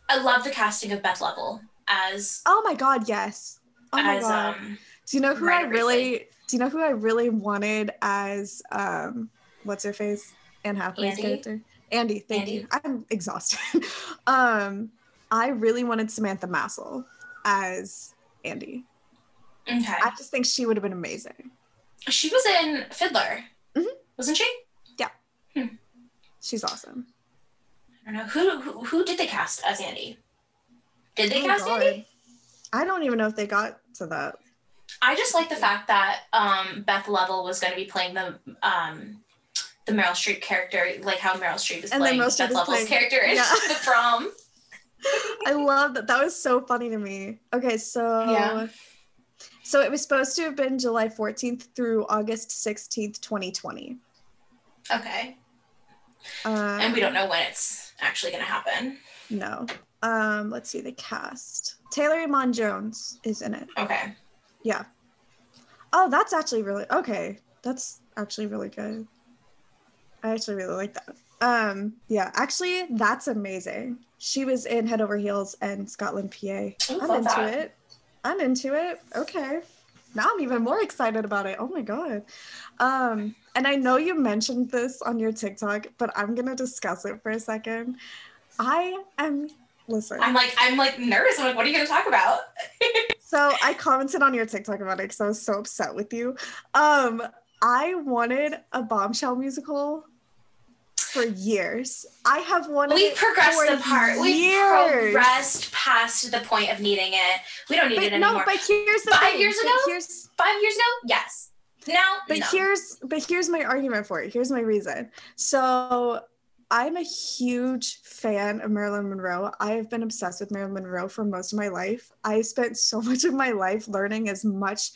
I love the casting of Beth Leavel as Oh my god, yes. Oh my as, god. Um, do you know who I really do you know who I really wanted as um what's her face? Anne Hathaway's Andy? character? Andy, thank Andy. you. I'm exhausted. um, I really wanted Samantha Massell as Andy. Okay. I just think she would have been amazing. She was in Fiddler, mm-hmm. wasn't she? Yeah. Hmm. She's awesome. I don't know who, who who did they cast as Andy. Did they oh cast God. Andy? I don't even know if they got to that. I just like the fact that um, Beth Leavel was going to be playing the um, the Meryl Streep character, like how Meryl Streep is and playing Beth Leavel's playing, character in yeah. the prom. I love that. That was so funny to me. Okay, so yeah. So it was supposed to have been July 14th through August 16th, 2020. Okay. Uh, and we don't know when it's actually going to happen. No. Um, let's see the cast. Taylor Iman Jones is in it. Okay. Yeah. Oh, that's actually really okay. That's actually really good. I actually really like that. Um, yeah, actually, that's amazing. She was in Head Over Heels and Scotland, PA. I'm into that. it. I'm into it. Okay. Now I'm even more excited about it. Oh my god. Um, and I know you mentioned this on your TikTok, but I'm gonna discuss it for a second. I am listen. I'm like, I'm like nervous. I'm like, what are you gonna talk about? so I commented on your TikTok about it because I was so upset with you. Um, I wanted a bombshell musical for years. I have wanted. We progressed the part. We progressed past the point of needing it. We don't need but it anymore. No, but here's the five thing. years ago. Here's five years ago. Yes. Now, but no. here's but here's my argument for it. Here's my reason. So I'm a huge fan of Marilyn Monroe. I have been obsessed with Marilyn Monroe for most of my life. I spent so much of my life learning as much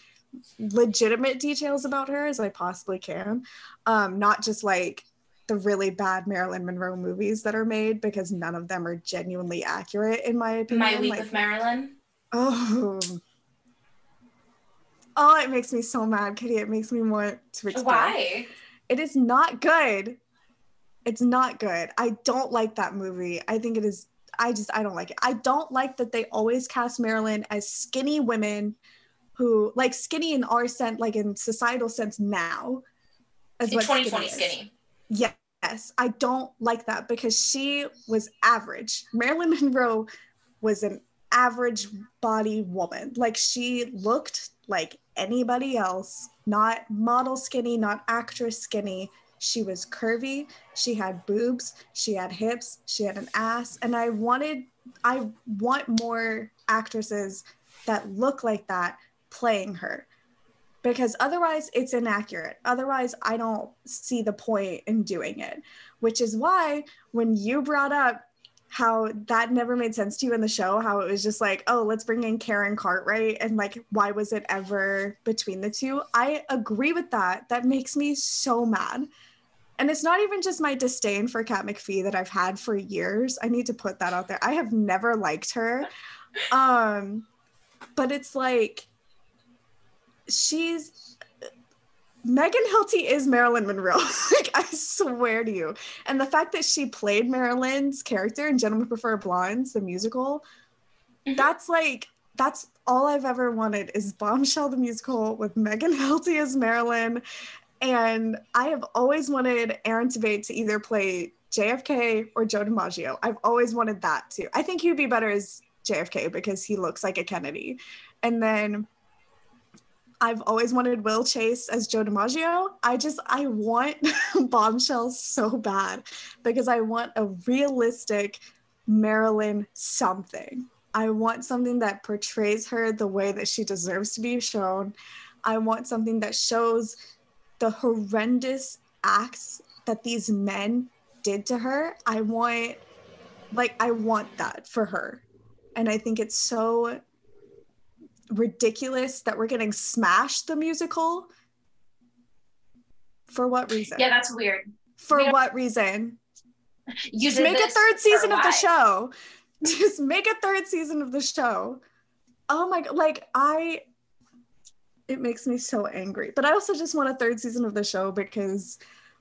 legitimate details about her as I possibly can. Um, not just like the really bad Marilyn Monroe movies that are made because none of them are genuinely accurate in my opinion. My Week like, with Marilyn. Oh. Oh, it makes me so mad, Kitty. It makes me want to explain. Why? It is not good. It's not good. I don't like that movie. I think it is I just I don't like it. I don't like that they always cast Marilyn as skinny women who like skinny in our sense, like in societal sense now. As in 2020 skinny. skinny. Yes, I don't like that because she was average. Marilyn Monroe was an average body woman. Like she looked like anybody else, not model skinny, not actress skinny. She was curvy, she had boobs, she had hips, she had an ass. And I wanted, I want more actresses that look like that playing her because otherwise it's inaccurate. Otherwise, I don't see the point in doing it, which is why when you brought up how that never made sense to you in the show, how it was just like, oh, let's bring in Karen Cartwright and like, why was it ever between the two? I agree with that. That makes me so mad. And it's not even just my disdain for Kat McPhee that I've had for years. I need to put that out there. I have never liked her. Um, but it's like she's Megan Hilty is Marilyn Monroe. like I swear to you. And the fact that she played Marilyn's character in Gentlemen Prefer Blondes, the musical, mm-hmm. that's like that's all I've ever wanted is Bombshell the musical with Megan Hilty as Marilyn. And I have always wanted Aaron Tveit to either play JFK or Joe DiMaggio. I've always wanted that too. I think he'd be better as JFK because he looks like a Kennedy. And then I've always wanted Will Chase as Joe DiMaggio. I just I want Bombshell so bad because I want a realistic Marilyn something. I want something that portrays her the way that she deserves to be shown. I want something that shows the horrendous acts that these men did to her. I want like I want that for her. And I think it's so ridiculous that we're getting smashed the musical for what reason? Yeah that's weird. For what reason? You just make a third season of the show. Just make a third season of the show. Oh my god like i it makes me so angry. But i also just want a third season of the show because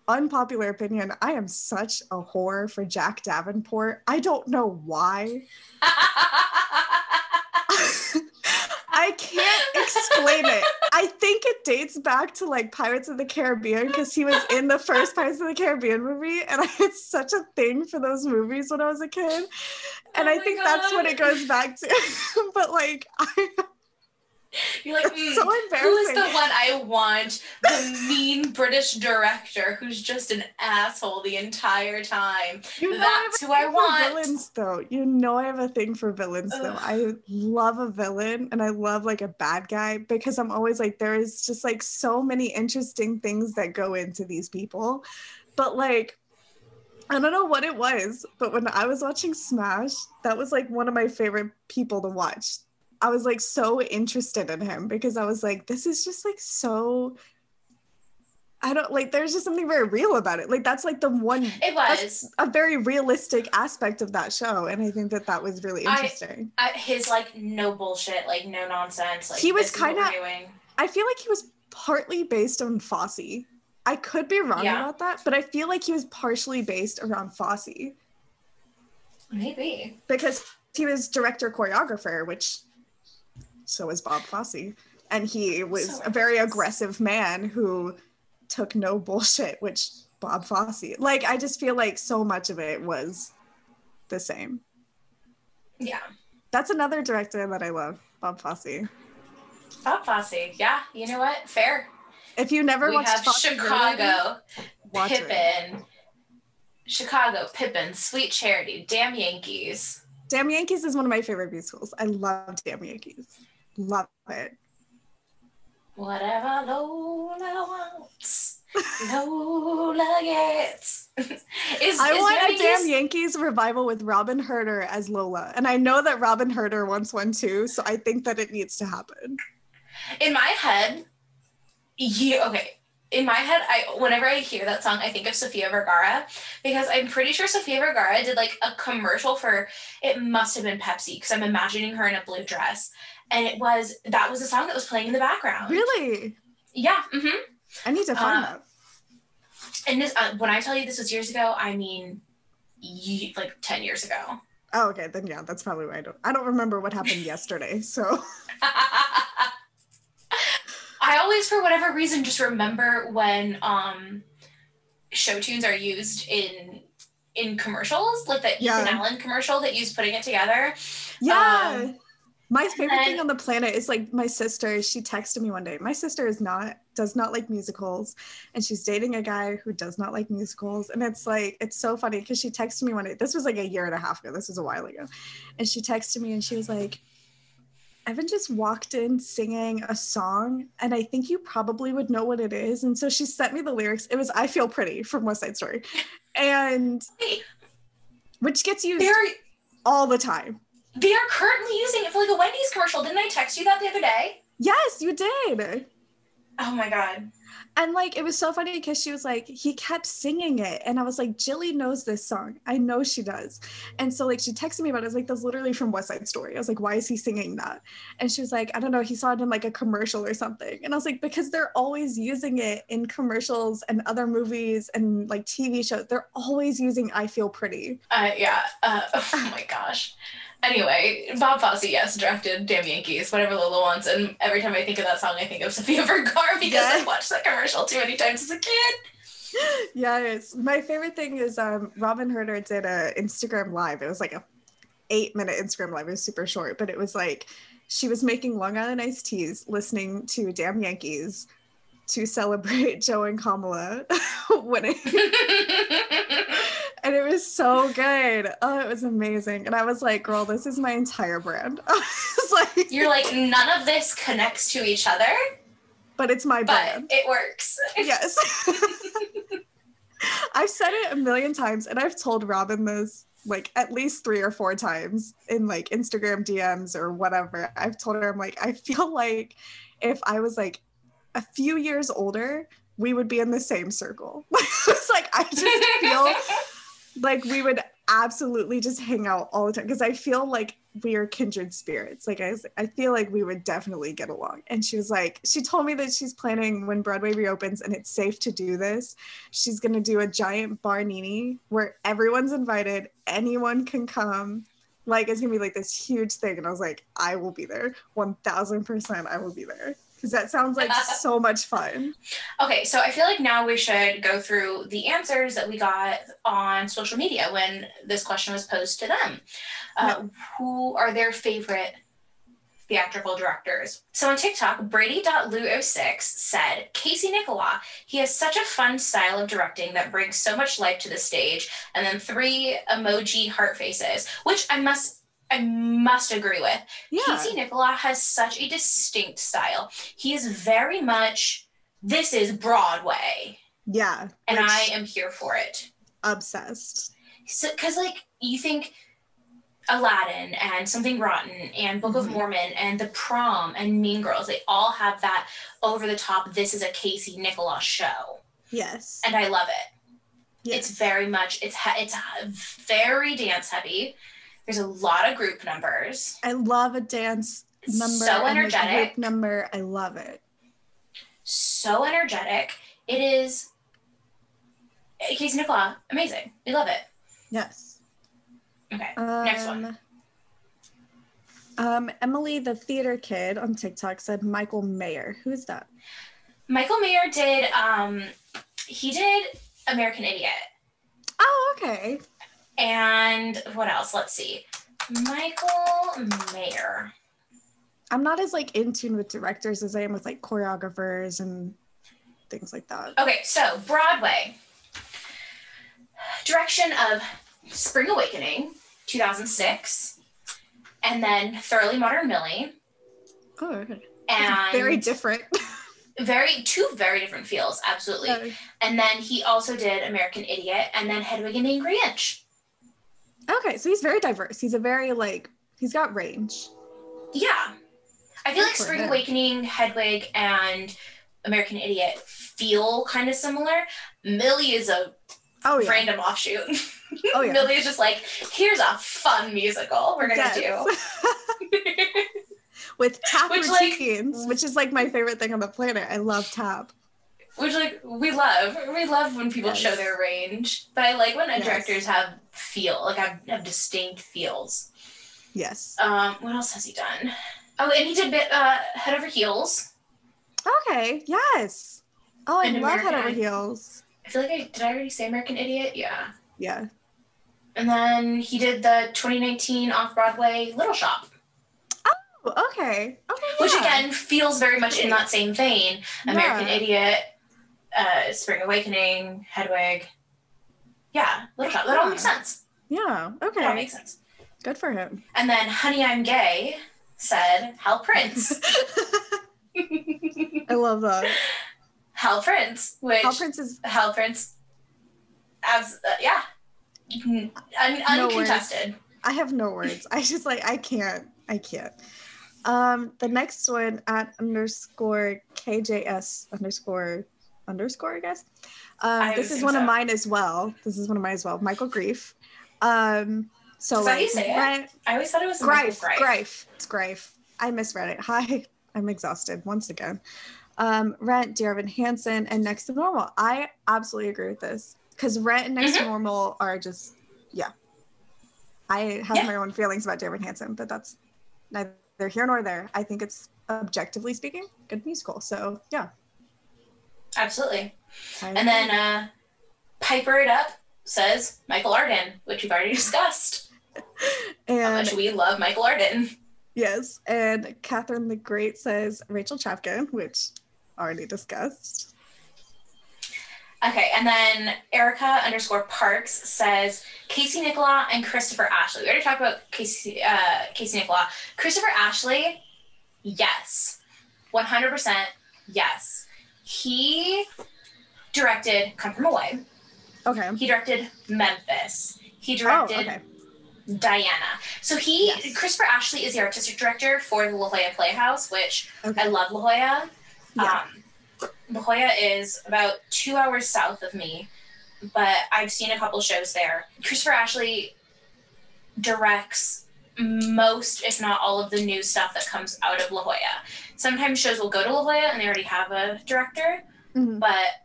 unpopular opinion i am such a whore for jack davenport. I don't know why I can't explain it. I think it dates back to like Pirates of the Caribbean because he was in the first Pirates of the Caribbean movie, and I had such a thing for those movies when I was a kid, and oh I think God. that's what it goes back to. but like, I you're like, mm, so embarrassing. Who is the one I want? The mean British director who's just an asshole the entire time. You know That's I who I want. Villains, though. You know, I have a thing for villains, Ugh. though. I love a villain and I love like a bad guy because I'm always like, there is just like so many interesting things that go into these people. But like, I don't know what it was, but when I was watching Smash, that was like one of my favorite people to watch I was like so interested in him because I was like, this is just like so. I don't like. There's just something very real about it. Like that's like the one. It was a very realistic aspect of that show, and I think that that was really interesting. I, I, his like no bullshit, like no nonsense. Like he was kind of. I feel like he was partly based on Fosse. I could be wrong yeah. about that, but I feel like he was partially based around Fosse. Maybe because he was director choreographer, which so was Bob Fosse. And he was so a very aggressive man who took no bullshit, which Bob Fosse. Like I just feel like so much of it was the same. Yeah. That's another director that I love, Bob Fosse. Bob Fosse, yeah. You know what? Fair. If you never we watched have Fosse Chicago, Pippin, it. Chicago, Pippin, Sweet Charity, Damn Yankees. Damn Yankees is one of my favorite musicals. I love Damn Yankees. Love it. Whatever Lola wants, Lola gets. is, I is want a damn Yankees revival with Robyn Hurder as Lola. And I know that Robyn Hurder wants one too, so I think that it needs to happen. In my head, you okay. In my head, I whenever I hear that song, I think of Sofia Vergara because I'm pretty sure Sofia Vergara did like a commercial for it must have been Pepsi because I'm imagining her in a blue dress and it was that was the song that was playing in the background. Really? Yeah. Mm-hmm. I need to find uh, that. And this, uh, when I tell you this was years ago, I mean, like ten years ago. Oh, okay. Then yeah, that's probably why I don't. I don't remember what happened yesterday. So. I always, for whatever reason, just remember when um, show tunes are used in in commercials, like the yeah. Ethan Allen commercial that used putting it together. Yeah. Um, my favorite thing on the planet is like my sister. She texted me one day. My sister is not does not like musicals, and she's dating a guy who does not like musicals. And it's like it's so funny because she texted me one day. This was like a year and a half ago. This was a while ago, and she texted me and she was like, "Evan just walked in singing a song, and I think you probably would know what it is." And so she sent me the lyrics. It was "I Feel Pretty" from West Side Story, and which gets used Very- all the time they are currently using it for like a Wendy's commercial. Didn't I text you that the other day? Yes, you did. Oh my god. And like it was so funny because she was like, he kept singing it. And I was like, Jilly knows this song. I know she does. And so like she texted me about it. I was like, that's literally from West Side Story. I was like, why is he singing that? And she was like, I don't know, he saw it in like a commercial or something. And I was like, because they're always using it in commercials and other movies and like TV shows. They're always using I Feel Pretty. Uh yeah. Uh, oh my gosh. Anyway, Bob Fosse, yes, directed Damn Yankees, whatever Lola wants, and every time I think of that song, I think of Sofia Vergara because Yeah. I watched that commercial too many times as a kid. yes. My favorite thing is um Robyn Hurder did a Instagram live. It was like a eight minute Instagram live. It was super short, but it was like she was making Long Island iced teas, listening to Damn Yankees to celebrate Joe and Kamala winning. And it was so good. Oh, it was amazing. And I was like, girl, this is my entire brand. Like, You're like, none of this connects to each other, but it's my but brand. it works. yes. I've said it a million times and I've told Robin this like at least three or four times in like Instagram DMs or whatever. I've told her, I'm like, I feel like if I was like a few years older, we would be in the same circle. it's like, I just feel like we would absolutely just hang out all the time because I feel like we are kindred spirits. Like I, was- I feel like we would definitely get along. And she was like, she told me that she's planning when Broadway reopens and it's safe to do this. She's gonna do a giant barnini where everyone's invited, anyone can come. Like it's gonna be like this huge thing. And I was like, I will be there. One thousand percent I will be there. Because that sounds like so much fun. Okay, so I feel like now we should go through the answers that we got on social media when this question was posed to them. Uh, who are their favorite theatrical directors? So on TikTok, Brady.lu06 said, Casey Nicholaw, he has such a fun style of directing that brings so much life to the stage. And then three emoji heart faces, which I must I must agree with. Yeah. Casey Nicholaw has such a distinct style. He is very much this is Broadway, Yeah. and I am here for it. obsessed. So, because like you think Aladdin and Something Rotten and Book of Mhm. Mormon and The Prom and Mean Girls, they all have that over the top. This is a Casey Nicholaw show, Yes. and I love it. yes. It's very much it's it's very dance heavy. There's a lot of group numbers. I love a dance number. so energetic. group number. I love it. so energetic. It is Casey Nicholaw, amazing. We love it. Yes. Okay. Um, Next one. Um, Emily, the theater kid on TikTok said Michael Mayer. Who is that? Michael Mayer did um he did American Idiot. Oh, okay. And what else? Let's see. Michael Mayer. I'm not as like in tune with directors as I am with like choreographers and things like that. Okay, so Broadway. Direction of Spring Awakening, 2006. And then Thoroughly Modern Millie. Oh, okay. And Very different. very two very different feels, absolutely. And then he also did American Idiot and then Hedwig and the Angry Inch. Okay, so he's very diverse. He's a very like he's got range. Yeah. I feel like Spring. Awakening, Hedwig, and American Idiot feel kind of similar. Millie is a Oh yeah. random offshoot. Oh yeah. Millie is just like, here's a fun musical we're gonna Yes. do. With tap Which, like- routines, which is like my favorite thing on the planet. I love tap. Which like we love. We love when people Yes. show their range. But I like when Yes. directors have feel, like have, have distinct feels. Yes. Um, what else has he done? Oh, and he did bit uh Head Over Heels. Okay. Yes. Oh, I And love Head Over Heels. I feel like I did I already say American Idiot? Yeah. Yeah. And then he did the 2019 off Broadway Little Shop, Oh, okay. Okay. which yeah. again feels very much in that same vein. American Yeah. Idiot, uh, Spring Awakening, Hedwig. Yeah, Little Shop. That all makes sense. Yeah. That all Okay. makes sense. Good for him. And then Honey, I'm Gay said Hal Prince. I love that. Hal Prince, which Hal Prince is Hal Prince, as uh, yeah, Un- No words. uncontested. I have no words. I just like I can't. I can't. Um, the next one at underscore KJS underscore underscore, I guess. Um, I this is one of mine as well. This is one of mine as well. Michael Greif. Um, so Is that you say it? I always thought it was Greif. Greif. It's Greif. I misread it. Hi, I'm exhausted once again. Um, Rent, Dear Evan Hansen, and Next to Normal. I absolutely agree with this because Rent and Next to Mhm. Normal are just, yeah. I have Yeah. my own feelings about Dear Evan Hansen, but that's neither here nor there. I think it's objectively speaking, good musical. So yeah. Absolutely. And then uh, Piper It Up says Michael Arden, which we've already discussed. How much we love Michael Arden. yes, and Catherine the Great says Rachel Chavkin, which already discussed. Okay, and then Erica underscore Parks says Casey Nicholaw and Christopher Ashley. We already talked about Casey uh, Casey Nicholaw. Christopher Ashley, yes, one hundred percent, yes. He directed Come From Away. Okay. He directed Memphis. He Oh, directed okay. Diana. So he Yes. Christopher Ashley is the artistic director for the La Jolla Playhouse, which Okay. I love La Jolla. Yeah. Um, La Jolla is about two hours south of me, but I've seen a couple shows there. Christopher Ashley directs most, if not all, of the new stuff that comes out of La Jolla. Sometimes shows will go to La Jolla and they already have a director, Mhm. but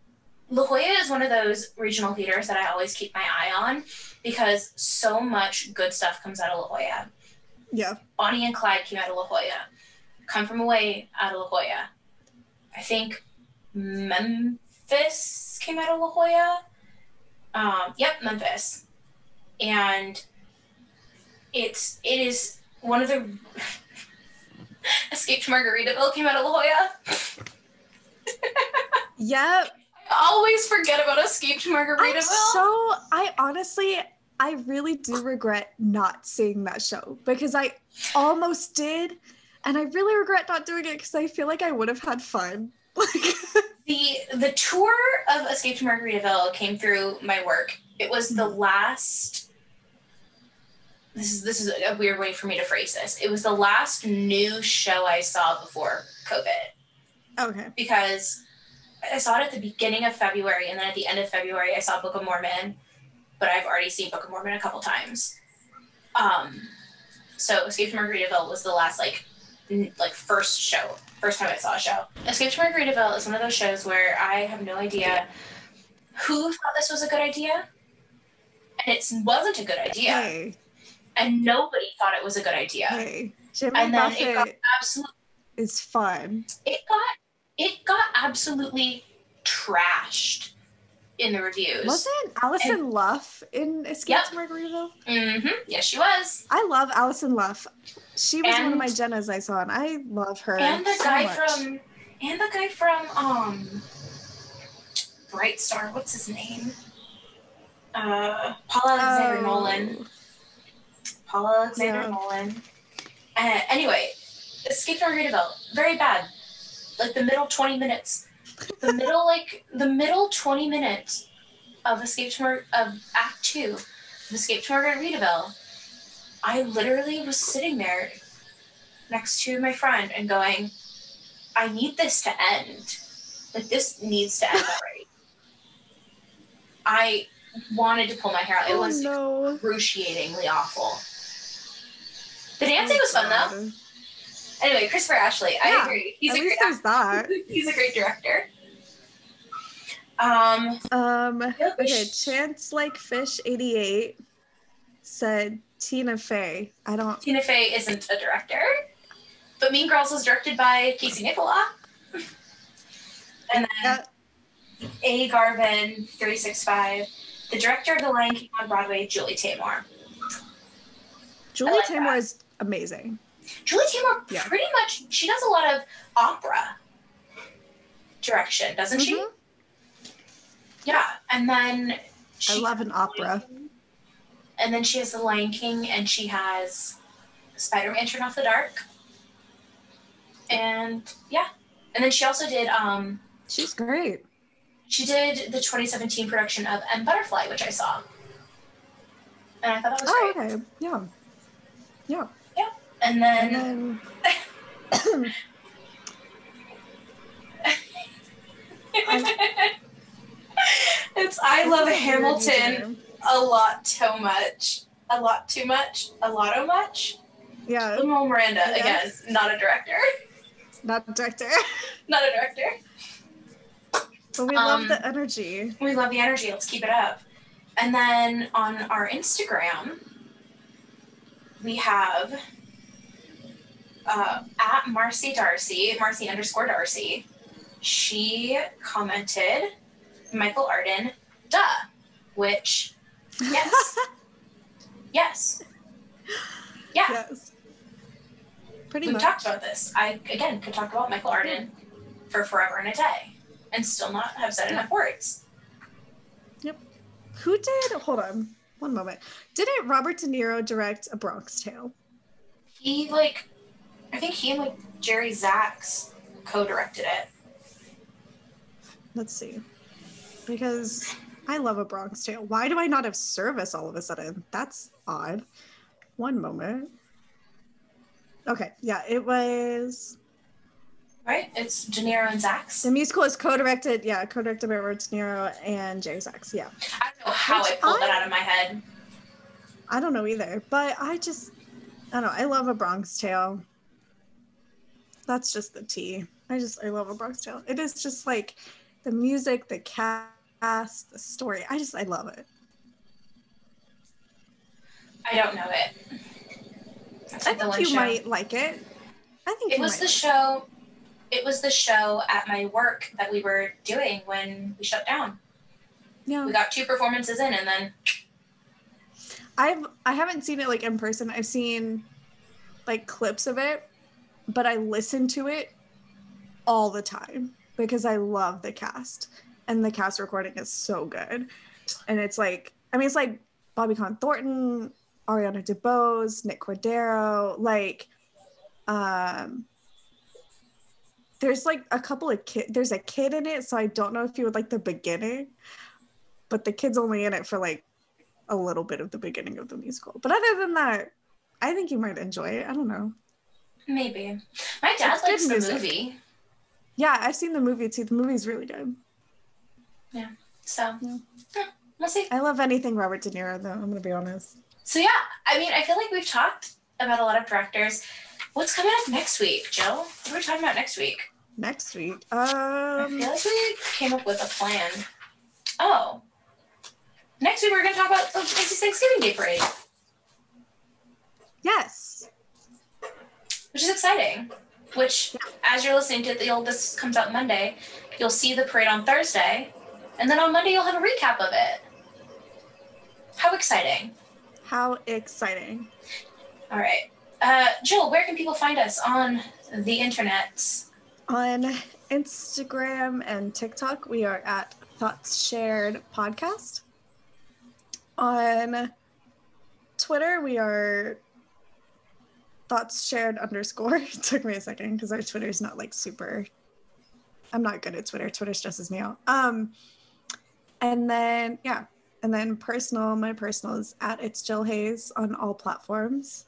La Jolla is one of those regional theaters that I always keep my eye on because so much good stuff comes out of La Jolla. Yeah. Bonnie and Clyde came out of La Jolla. Come From Away out of La Jolla. I think Memphis came out of La Jolla. Um, yep, Memphis. And it's it is one of the escaped Margaritaville came out of La Jolla. Yeah. I always forget about escaped to Margaritaville. I'm so I honestly I really do regret not seeing that show because I almost did and I really regret not doing it because I feel like I would have had fun. Like the the tour of Escape to Margaritaville came through my work. It was the last. This is this is a weird way for me to phrase this. It was the last new show I saw before COVID okay. because I saw it at the beginning of February and then at the end of February I saw Book of Mormon, but I've already seen Book of Mormon a couple times. Um, so Escape to Margaritaville was the last like n- like first show, first time I saw a show. Escape to Margaritaville is one of those shows where I have no idea who thought this was a good idea, and it wasn't a good idea, Hey, and nobody thought it was a good idea. hey. Jimmy And then Buffett it got absolutely is fun. it got it got absolutely trashed in the reviews. Wasn't Allison Luff in Escape Yep. to Margaritaville? Mm-hmm. Yes, she was. I love Allison Luff. She was one of my Jennas I saw, and I love her. and the so guy much. from and the guy from um Bright Star, what's his name? Uh Paul Alexander Oh. Nolan. Paul Alexander Yeah. Nolan. Uh, anyway, Escape to Margaritaville, very bad. Like the middle twenty minutes. The middle like the middle twenty minutes of Escape Mar- of Act Two of Escape to Margaritaville. I literally was sitting there next to my friend and going, I need this to end. Like this needs to end already. I wanted to pull my hair out. It oh, was no. excruciatingly awful. The dancing was fun though. Anyway, Christopher Ashley, I agree. He's At a least great that. he's a great director. Um, Um, okay, Chance Like Fish 88 said Tina Fey. I don't. Tina Fey isn't a director, but Mean Girls was directed by Casey Nicholaw. and then Yeah. A. Garvin, 365, the director of The Lion King on Broadway, Julie Taymor. Julie like Taymor that. is amazing. Julie Taymor Yeah. pretty much, she does a lot of opera direction, doesn't she? Mhm. Yeah, and then I she love an opera. And then she has The Lion King, and she has Spider-Man: Turn Off the Dark. And yeah, and then she also did um She's great. she did the 2017 production of M Butterfly, which I saw, and I thought that was Oh, great. okay. Yeah. Yeah. And then And then it's I love Hamilton a lot too much. A lot too much. A lot too much. Yeah. Lin-Manuel Miranda again, not a director. Not a director. not a director. But we Um, love the energy. We love the energy. Let's keep it up. And then on our Instagram, we have uh, at Marcy Darcy, Marcy underscore Darcy. She commented Michael Arden, duh, which, yes. yes. Yeah, Yes. Pretty we've much. talked about this. I, again, could talk about Michael Arden for forever and a day and still not have said enough words. Yep. Who did? Hold on, one moment. Didn't Robert De Niro direct A Bronx Tale? He like, I think he and like Jerry Zaks co-directed it. Let's see. Because I love A Bronx Tale. Why do I not have service all of a sudden? That's odd. One moment. Okay, yeah, it was. Right? It's De Niro and Zaks. The musical is co-directed. Yeah, co-directed by Robert De Niro and Jerry Zaks. Yeah, I don't know how I Which pulled that out of my head. I don't know either, but I just, I don't know. I love A Bronx Tale. That's just the tea. I just, I love A Bronx Tale. It is just like the music, the cast, the story. I just, I love it. I don't know it. That's I like think you show. might like it. I think It was might the show. It was the show at my work that we were doing when we shut down. Yeah, We got two performances in, and then I've I haven't seen it like in person. I've seen like clips of it, but I listen to it all the time because I love the cast and the cast recording is so good. And it's like I mean it's like Bobby Conte Thornton, Ariana DeBose, Nick Cordero, like um there's like a couple of kid there's a kid in it, so I don't know if you would like the beginning, but the kid's only in it for like a little bit of the beginning of the musical. But other than that, I think you might enjoy it. I don't know. Maybe my dad It's likes the music. movie. Yeah, I've seen the movie too. The movie's really good. Yeah. So Yeah. eh, we'll see. I love anything Robert De Niro though, I'm gonna be honest. So yeah, I mean, I feel like we've talked about a lot of directors. What's coming up next week, Jill? What are we talking about next week? Next week. Um I feel like we came up with a plan. Oh. Next week we're gonna talk about the Macy's Thanksgiving Day Parade, yes. Which is exciting. Which, as you're listening to it, the old this comes out Monday. You'll see the parade on Thursday, and then on Monday you'll have a recap of it. How exciting! How exciting. All right, uh, Jill, where can people find us on the internet? On Instagram and TikTok, we are at Thoughts Shared Podcast. On Twitter, we are Thoughts Shared underscore. It took me a second because our Twitter is not like super. I'm not good at Twitter. Twitter stresses me out. Um, and then yeah, and then personal. My personal is at It's Jill Hayes on all platforms.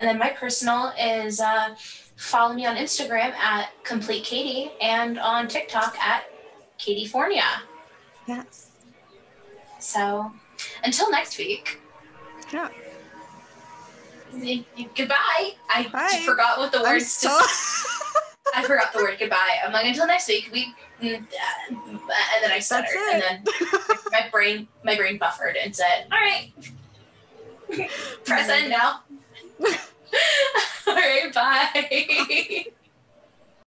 And then my personal is uh, follow me on Instagram at Complete Katie and on TikTok at Katiefornia. Yes. So until next week, Yeah. Goodbye. I Bye. forgot what the I'm words. so- I forgot the word goodbye. I'm like until next week. We mm, uh, and then I stuttered, and then my brain my brain buffered and said, "All right, press end now." All right, bye.